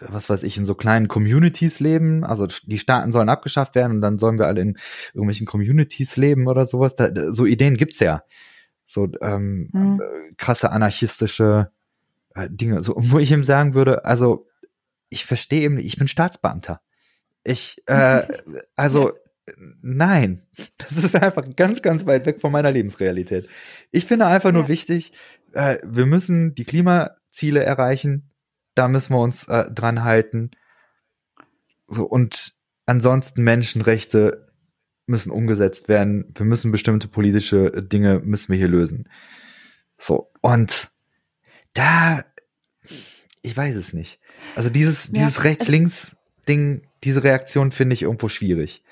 was weiß ich, in so kleinen Communities leben. Also die Staaten sollen abgeschafft werden und dann sollen wir alle in irgendwelchen Communities leben oder sowas. Da, so Ideen gibt's ja. So ähm, mhm. krasse anarchistische äh, Dinge. So, wo ich ihm sagen würde, also ich verstehe eben, ich bin Staatsbeamter. Ich, äh, also ja nein, das ist einfach ganz, ganz weit weg von meiner Lebensrealität. Ich finde einfach nur wichtig, äh, wir müssen die Klimaziele erreichen, da müssen wir uns äh, dran halten. So, und ansonsten Menschenrechte müssen umgesetzt werden. Wir müssen bestimmte politische Dinge müssen wir hier lösen. So, und da, ich weiß es nicht. Also dieses, dieses Rechts-Links-Ding, diese Reaktion finde ich irgendwo schwierig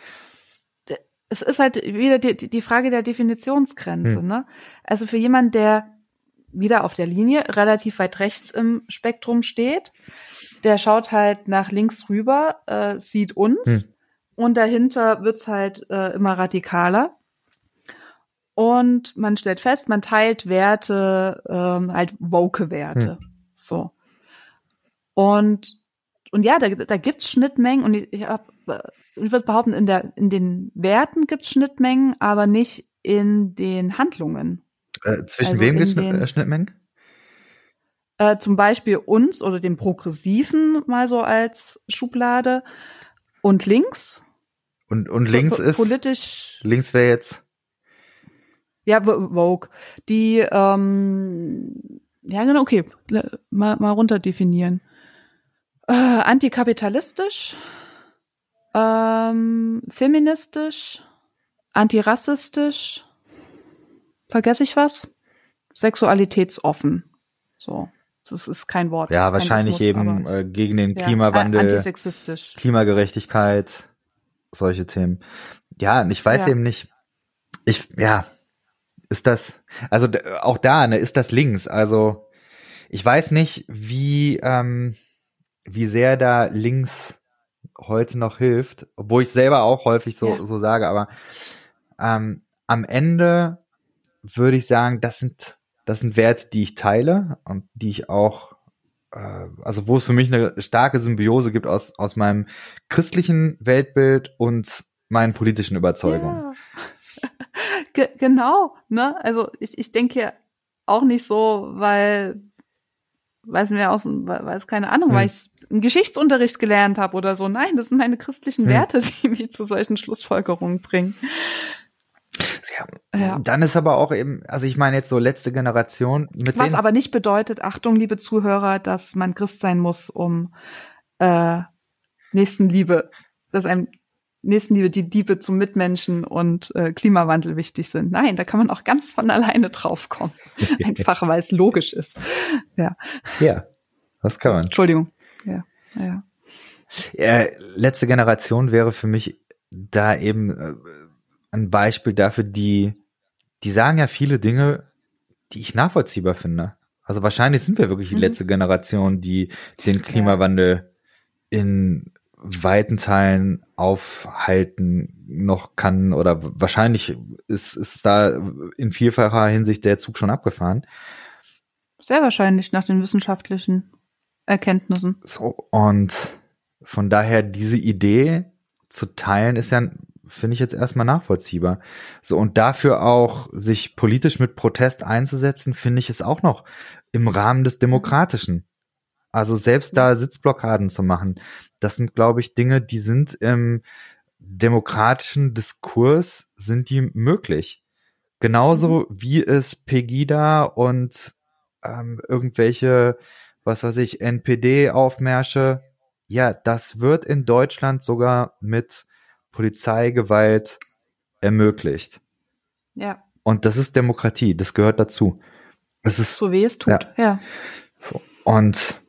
es ist halt wieder die, die Frage der Definitionsgrenze. Hm. Ne? Also für jemanden, der wieder auf der Linie relativ weit rechts im Spektrum steht, der schaut halt nach links rüber, äh, sieht uns hm. Und dahinter wird's halt äh, immer radikaler. Und man stellt fest, man teilt Werte, ähm, halt woke Werte. Hm. So. Und und ja, da, da gibt's Schnittmengen und ich, ich habe ich würde behaupten, in, der, in den Werten gibt es Schnittmengen, aber nicht in den Handlungen. Äh, zwischen also wem gibt es äh, Schnittmengen? Äh, zum Beispiel uns oder dem Progressiven mal so als Schublade und links. Und, und links ist? Politisch. Links wäre jetzt? Ja, Vogue. Die, ähm, ja genau, okay, mal, mal runter definieren. Äh, antikapitalistisch, ähm, feministisch, antirassistisch. Vergesse ich was? Sexualitätsoffen. So. Das ist kein Wort. Ja, wahrscheinlich eben äh, gegen den Klimawandel. Ja, antisexistisch. Klimagerechtigkeit, solche Themen. Ja, ich weiß ja. eben nicht. Ich, ja, ist das, also auch da, ne, ist das links. Also ich weiß nicht, wie, ähm, wie sehr da links heute noch hilft, obwohl ich selber auch häufig so, ja. so sage, aber ähm, am Ende würde ich sagen, das sind, das sind Werte, die ich teile und die ich auch, also wo es für mich eine starke Symbiose gibt aus, aus meinem christlichen Weltbild und meinen politischen Überzeugungen. Ja. genau, ne? Also ich, ich denke ja auch nicht so, weil es mir aus, weil es keine Ahnung, hm. weil ich im Geschichtsunterricht gelernt habe oder so. Nein, das sind meine christlichen hm. Werte, die mich zu solchen Schlussfolgerungen bringen. Ja, ja. Dann ist aber auch eben, also ich meine jetzt so letzte Generation mit Was aber nicht bedeutet, Achtung, liebe Zuhörer, dass man Christ sein muss, um äh, Nächstenliebe, dass einem Nächstenliebe, die Liebe zum Mitmenschen und äh, Klimawandel wichtig sind. Nein, da kann man auch ganz von alleine draufkommen. Einfach weil es logisch ist. Ja. Ja, das kann man. Entschuldigung. Ja, ja. ja letzte Generation wäre für mich da eben äh, ein Beispiel dafür, die, die sagen ja viele Dinge, die ich nachvollziehbar finde. Also wahrscheinlich sind wir wirklich die mhm. letzte Generation, die den Klimawandel ja. in weiten Teilen aufhalten noch kann oder wahrscheinlich ist, ist da in vielfacher Hinsicht der Zug schon abgefahren. Sehr wahrscheinlich nach den wissenschaftlichen Erkenntnissen. So, und von daher diese Idee zu teilen ist ja, finde ich jetzt erstmal nachvollziehbar. So, und dafür auch sich politisch mit Protest einzusetzen, finde ich es auch noch im Rahmen des Demokratischen. Also selbst da Sitzblockaden zu machen, das sind, glaube ich, Dinge, die sind im demokratischen Diskurs, sind die möglich. Genauso mhm. wie es Pegida und ähm, irgendwelche, was weiß ich, NPD-Aufmärsche, ja, das wird in Deutschland sogar mit Polizeigewalt ermöglicht. Ja. Und das ist Demokratie, das gehört dazu. Das ist so wie es tut, ja. ja. So. Und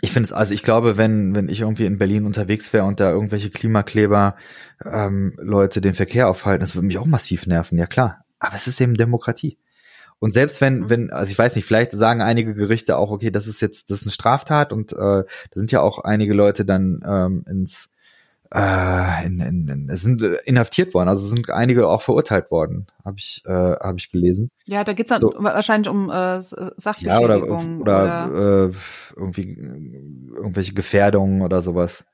ich finde es, also ich glaube, wenn, wenn ich irgendwie in Berlin unterwegs wäre und da irgendwelche Klimakleber ähm, Leute den Verkehr aufhalten, das würde mich auch massiv nerven, ja klar. Aber es ist eben Demokratie. Und selbst wenn, mhm. wenn, also ich weiß nicht, vielleicht sagen einige Gerichte auch, okay, das ist jetzt, das ist eine Straftat und äh, da sind ja auch einige Leute dann ähm, ins äh, in, in, in, sind inhaftiert worden, also sind einige auch verurteilt worden, habe ich, äh, hab ich gelesen. Ja, da geht's dann so. wahrscheinlich um äh, Sachbeschädigung. Ja, oder, oder, Äh, irgendwie irgendwelche Gefährdungen oder sowas.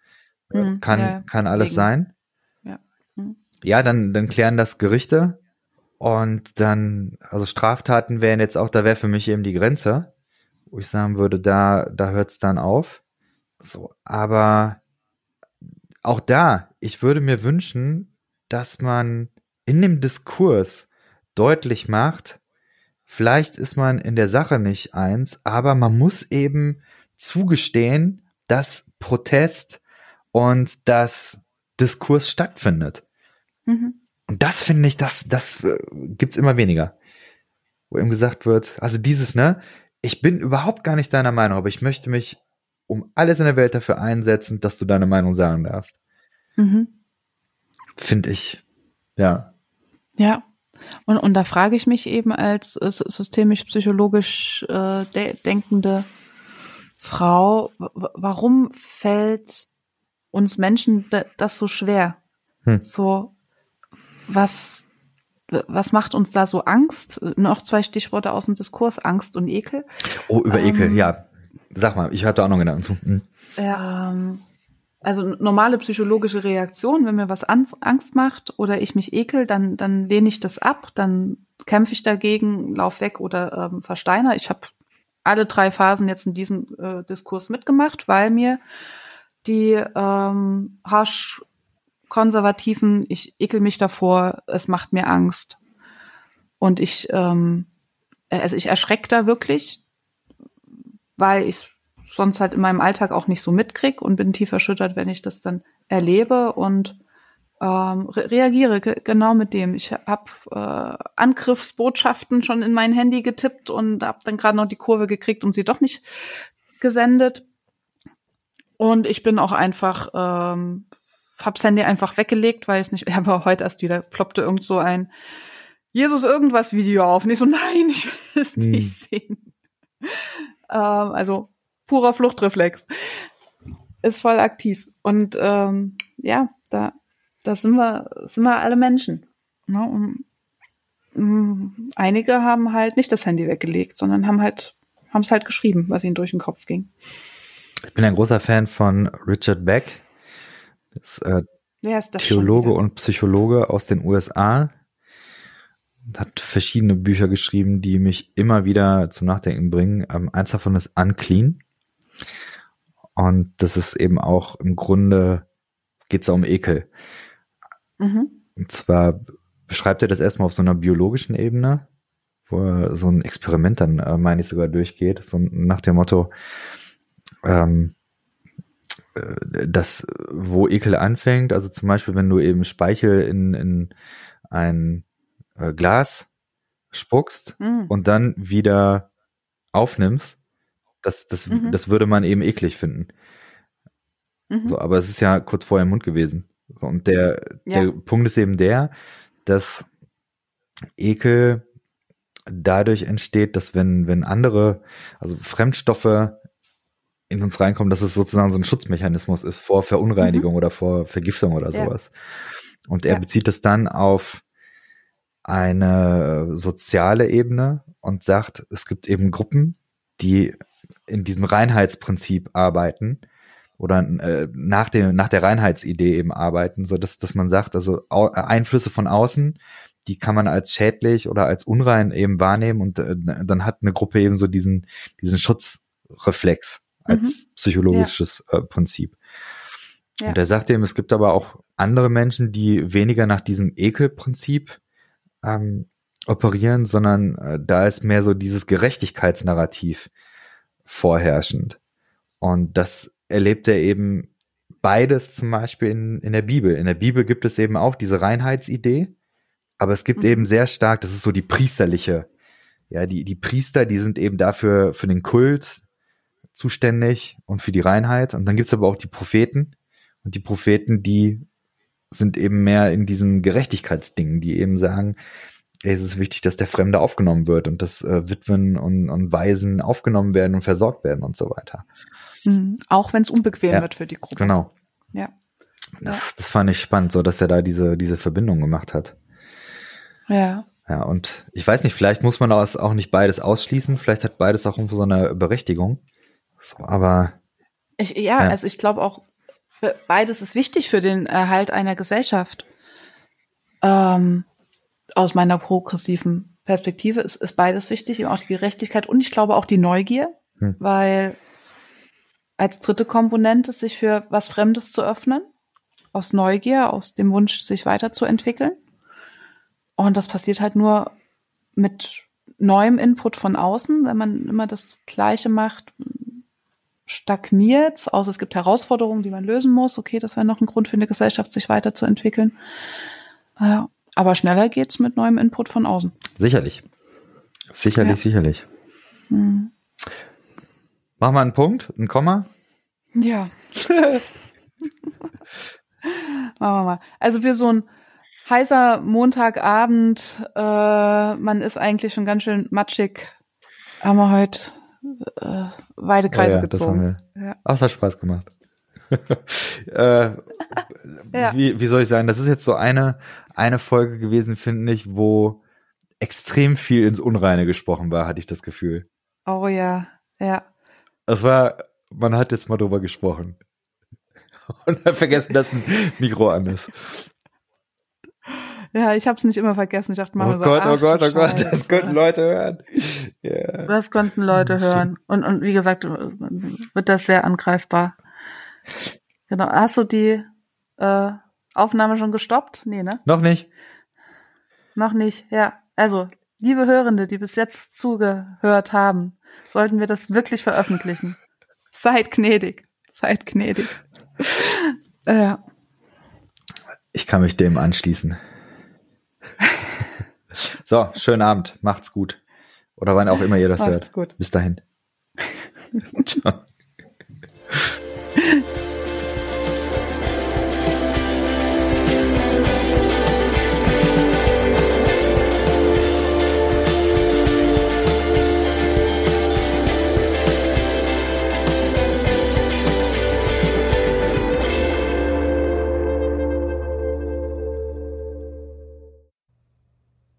Hm, kann, ja, kann alles wegen. sein. Ja. Hm. ja, dann, dann klären das Gerichte und dann, also Straftaten wären jetzt auch, da wäre für mich eben die Grenze, wo ich sagen würde, da, da hört's dann auf. So, aber auch da, ich würde mir wünschen, dass man in dem Diskurs deutlich macht, vielleicht ist man in der Sache nicht eins, aber man muss eben zugestehen, dass Protest und dass Diskurs stattfindet. Mhm. Und das finde ich, das, das äh, gibt's immer weniger. Wo eben gesagt wird, also dieses, ne, ich bin überhaupt gar nicht deiner Meinung, aber ich möchte mich um alles in der Welt dafür einsetzen, dass du deine Meinung sagen darfst. Mhm. Finde ich, ja. Ja. Und, und da frage ich mich eben als äh, systemisch-psychologisch äh, de denkende Frau, warum fällt uns Menschen das so schwer? Hm. So, was, was macht uns da so Angst? Noch zwei Stichworte aus dem Diskurs, Angst und Ekel. Oh, über Ekel, ähm, ja. Sag mal, ich hatte auch noch Gedanken zu. Hm. Ja, ähm, also normale psychologische Reaktion, wenn mir was Angst macht oder ich mich ekel, dann, dann lehne ich das ab, dann kämpfe ich dagegen, lauf weg oder ähm, versteiner. Ich habe alle drei Phasen jetzt in diesem äh, Diskurs mitgemacht, weil mir die ähm, harsch konservativen, ich ekel mich davor, es macht mir Angst. Und ich, ähm, also ich erschrecke da wirklich, weil ich sonst halt in meinem Alltag auch nicht so mitkrieg und bin tief erschüttert, wenn ich das dann erlebe und ähm, re reagiere genau mit dem. Ich habe äh, Angriffsbotschaften schon in mein Handy getippt und habe dann gerade noch die Kurve gekriegt und sie doch nicht gesendet. Und ich bin auch einfach, ähm, hab's Handy einfach weggelegt, weil es nicht, aber heute erst wieder ploppte irgend so ein Jesus irgendwas Video auf. Und ich so, nein, ich will es hm. nicht sehen. Ähm, also purer Fluchtreflex. Ist voll aktiv. Und ähm, ja, da, da sind wir, sind wir alle Menschen. Ne? Und, ähm, einige haben halt nicht das Handy weggelegt, sondern haben halt, haben es halt geschrieben, was ihnen durch den Kopf ging. Ich bin ein großer Fan von Richard Beck. Das, äh, Wer ist das Theologe und Psychologe aus den USA. Hat verschiedene Bücher geschrieben, die mich immer wieder zum Nachdenken bringen. Ähm, eins davon ist Unclean. Und das ist eben auch im Grunde geht es um Ekel. Mhm. Und zwar beschreibt er das erstmal auf so einer biologischen Ebene, wo er so ein Experiment dann, äh, meine ich, sogar durchgeht, so nach dem Motto, ähm, äh, das, wo Ekel anfängt, also zum Beispiel, wenn du eben Speichel in, in ein äh, Glas spuckst Mhm. und dann wieder aufnimmst, das, das, Mhm. das würde man eben eklig finden. Mhm. So, aber es ist ja kurz vorher im Mund gewesen. So, und der, Ja. der Punkt ist eben der, dass Ekel dadurch entsteht, dass wenn, wenn andere, also Fremdstoffe in uns reinkommen, dass es sozusagen so ein Schutzmechanismus ist vor Verunreinigung oder vor Vergiftung oder Mhm. Ja. sowas. Und er Ja. bezieht das dann auf eine soziale Ebene und sagt, es gibt eben Gruppen, die in diesem Reinheitsprinzip arbeiten oder äh, nach, dem, nach der Reinheitsidee eben arbeiten, so dass, dass man sagt, also au Einflüsse von außen, die kann man als schädlich oder als unrein eben wahrnehmen und äh, dann hat eine Gruppe eben so diesen, diesen Schutzreflex als psychologisches äh, Prinzip. Ja. Und er sagt eben, es gibt aber auch andere Menschen, die weniger nach diesem Ekelprinzip ähm, operieren, sondern äh, da ist mehr so dieses Gerechtigkeitsnarrativ vorherrschend. Und das erlebt er eben beides zum Beispiel in, in der Bibel. In der Bibel gibt es eben auch diese Reinheitsidee, aber es gibt Mhm. eben sehr stark, das ist so die priesterliche, ja, die, die Priester, die sind eben dafür, für den Kult zuständig und für die Reinheit. Und dann gibt's aber auch die Propheten. Und die Propheten, die sind eben mehr in diesem Gerechtigkeitsding, die eben sagen, ey, es ist wichtig, dass der Fremde aufgenommen wird und dass äh, Witwen und, und Waisen aufgenommen werden und versorgt werden und so weiter. Mhm. Auch wenn es unbequem Ja. wird für die Gruppe. Genau. Ja. Das, das fand ich spannend, so dass er da diese, diese Verbindung gemacht hat. Ja. Ja, und ich weiß nicht, vielleicht muss man das auch nicht beides ausschließen, vielleicht hat beides auch irgendwo so eine Berechtigung. So, aber Ich, ja, Ja. also ich glaube auch, beides ist wichtig für den Erhalt einer Gesellschaft. Ähm, aus meiner progressiven Perspektive ist, ist beides wichtig, eben auch die Gerechtigkeit und ich glaube auch die Neugier, Hm. weil als dritte Komponente sich für was Fremdes zu öffnen, aus Neugier, aus dem Wunsch, sich weiterzuentwickeln. Und das passiert halt nur mit neuem Input von außen, wenn man immer das Gleiche macht, stagniert, außer es gibt Herausforderungen, die man lösen muss. Okay, das wäre noch ein Grund für eine Gesellschaft, sich weiterzuentwickeln. Ja, aber schneller geht's mit neuem Input von außen. sicherlich. Sicherlich, Ja. sicherlich. Hm. Mach mal einen Punkt, ein Komma. Ja. Machen wir mal. Also für so ein heißer Montagabend, äh, man ist eigentlich schon ganz schön matschig, haben wir heute äh, weite Kreise Ja, ja, gezogen. Ja. Ach, es hat Spaß gemacht. äh, Ja. wie, wie soll ich sagen, das ist jetzt so eine, eine Folge gewesen, finde ich, wo extrem viel ins Unreine gesprochen war, hatte ich das Gefühl. Oh ja, ja. Es war, man hat jetzt mal drüber gesprochen. Und dann vergessen, dass ein Mikro an ist. Ja, ich habe es nicht immer vergessen. Ich dachte mal Oh so, Gott, oh Gott, oh Gott, das könnten Leute hören. Ja. Das konnten Leute hören. Und, und wie gesagt, wird das sehr angreifbar. Genau. Hast du die äh, Aufnahme schon gestoppt? Nee, ne? Noch nicht? Noch nicht. Ja. Also, liebe Hörende, die bis jetzt zugehört haben, sollten wir das wirklich veröffentlichen. Seid gnädig. Seid gnädig. ja. Ich kann mich dem anschließen. So, schönen Abend. Macht's gut. Oder wann auch immer ihr das Macht's hört. gut. Bis dahin. Ciao.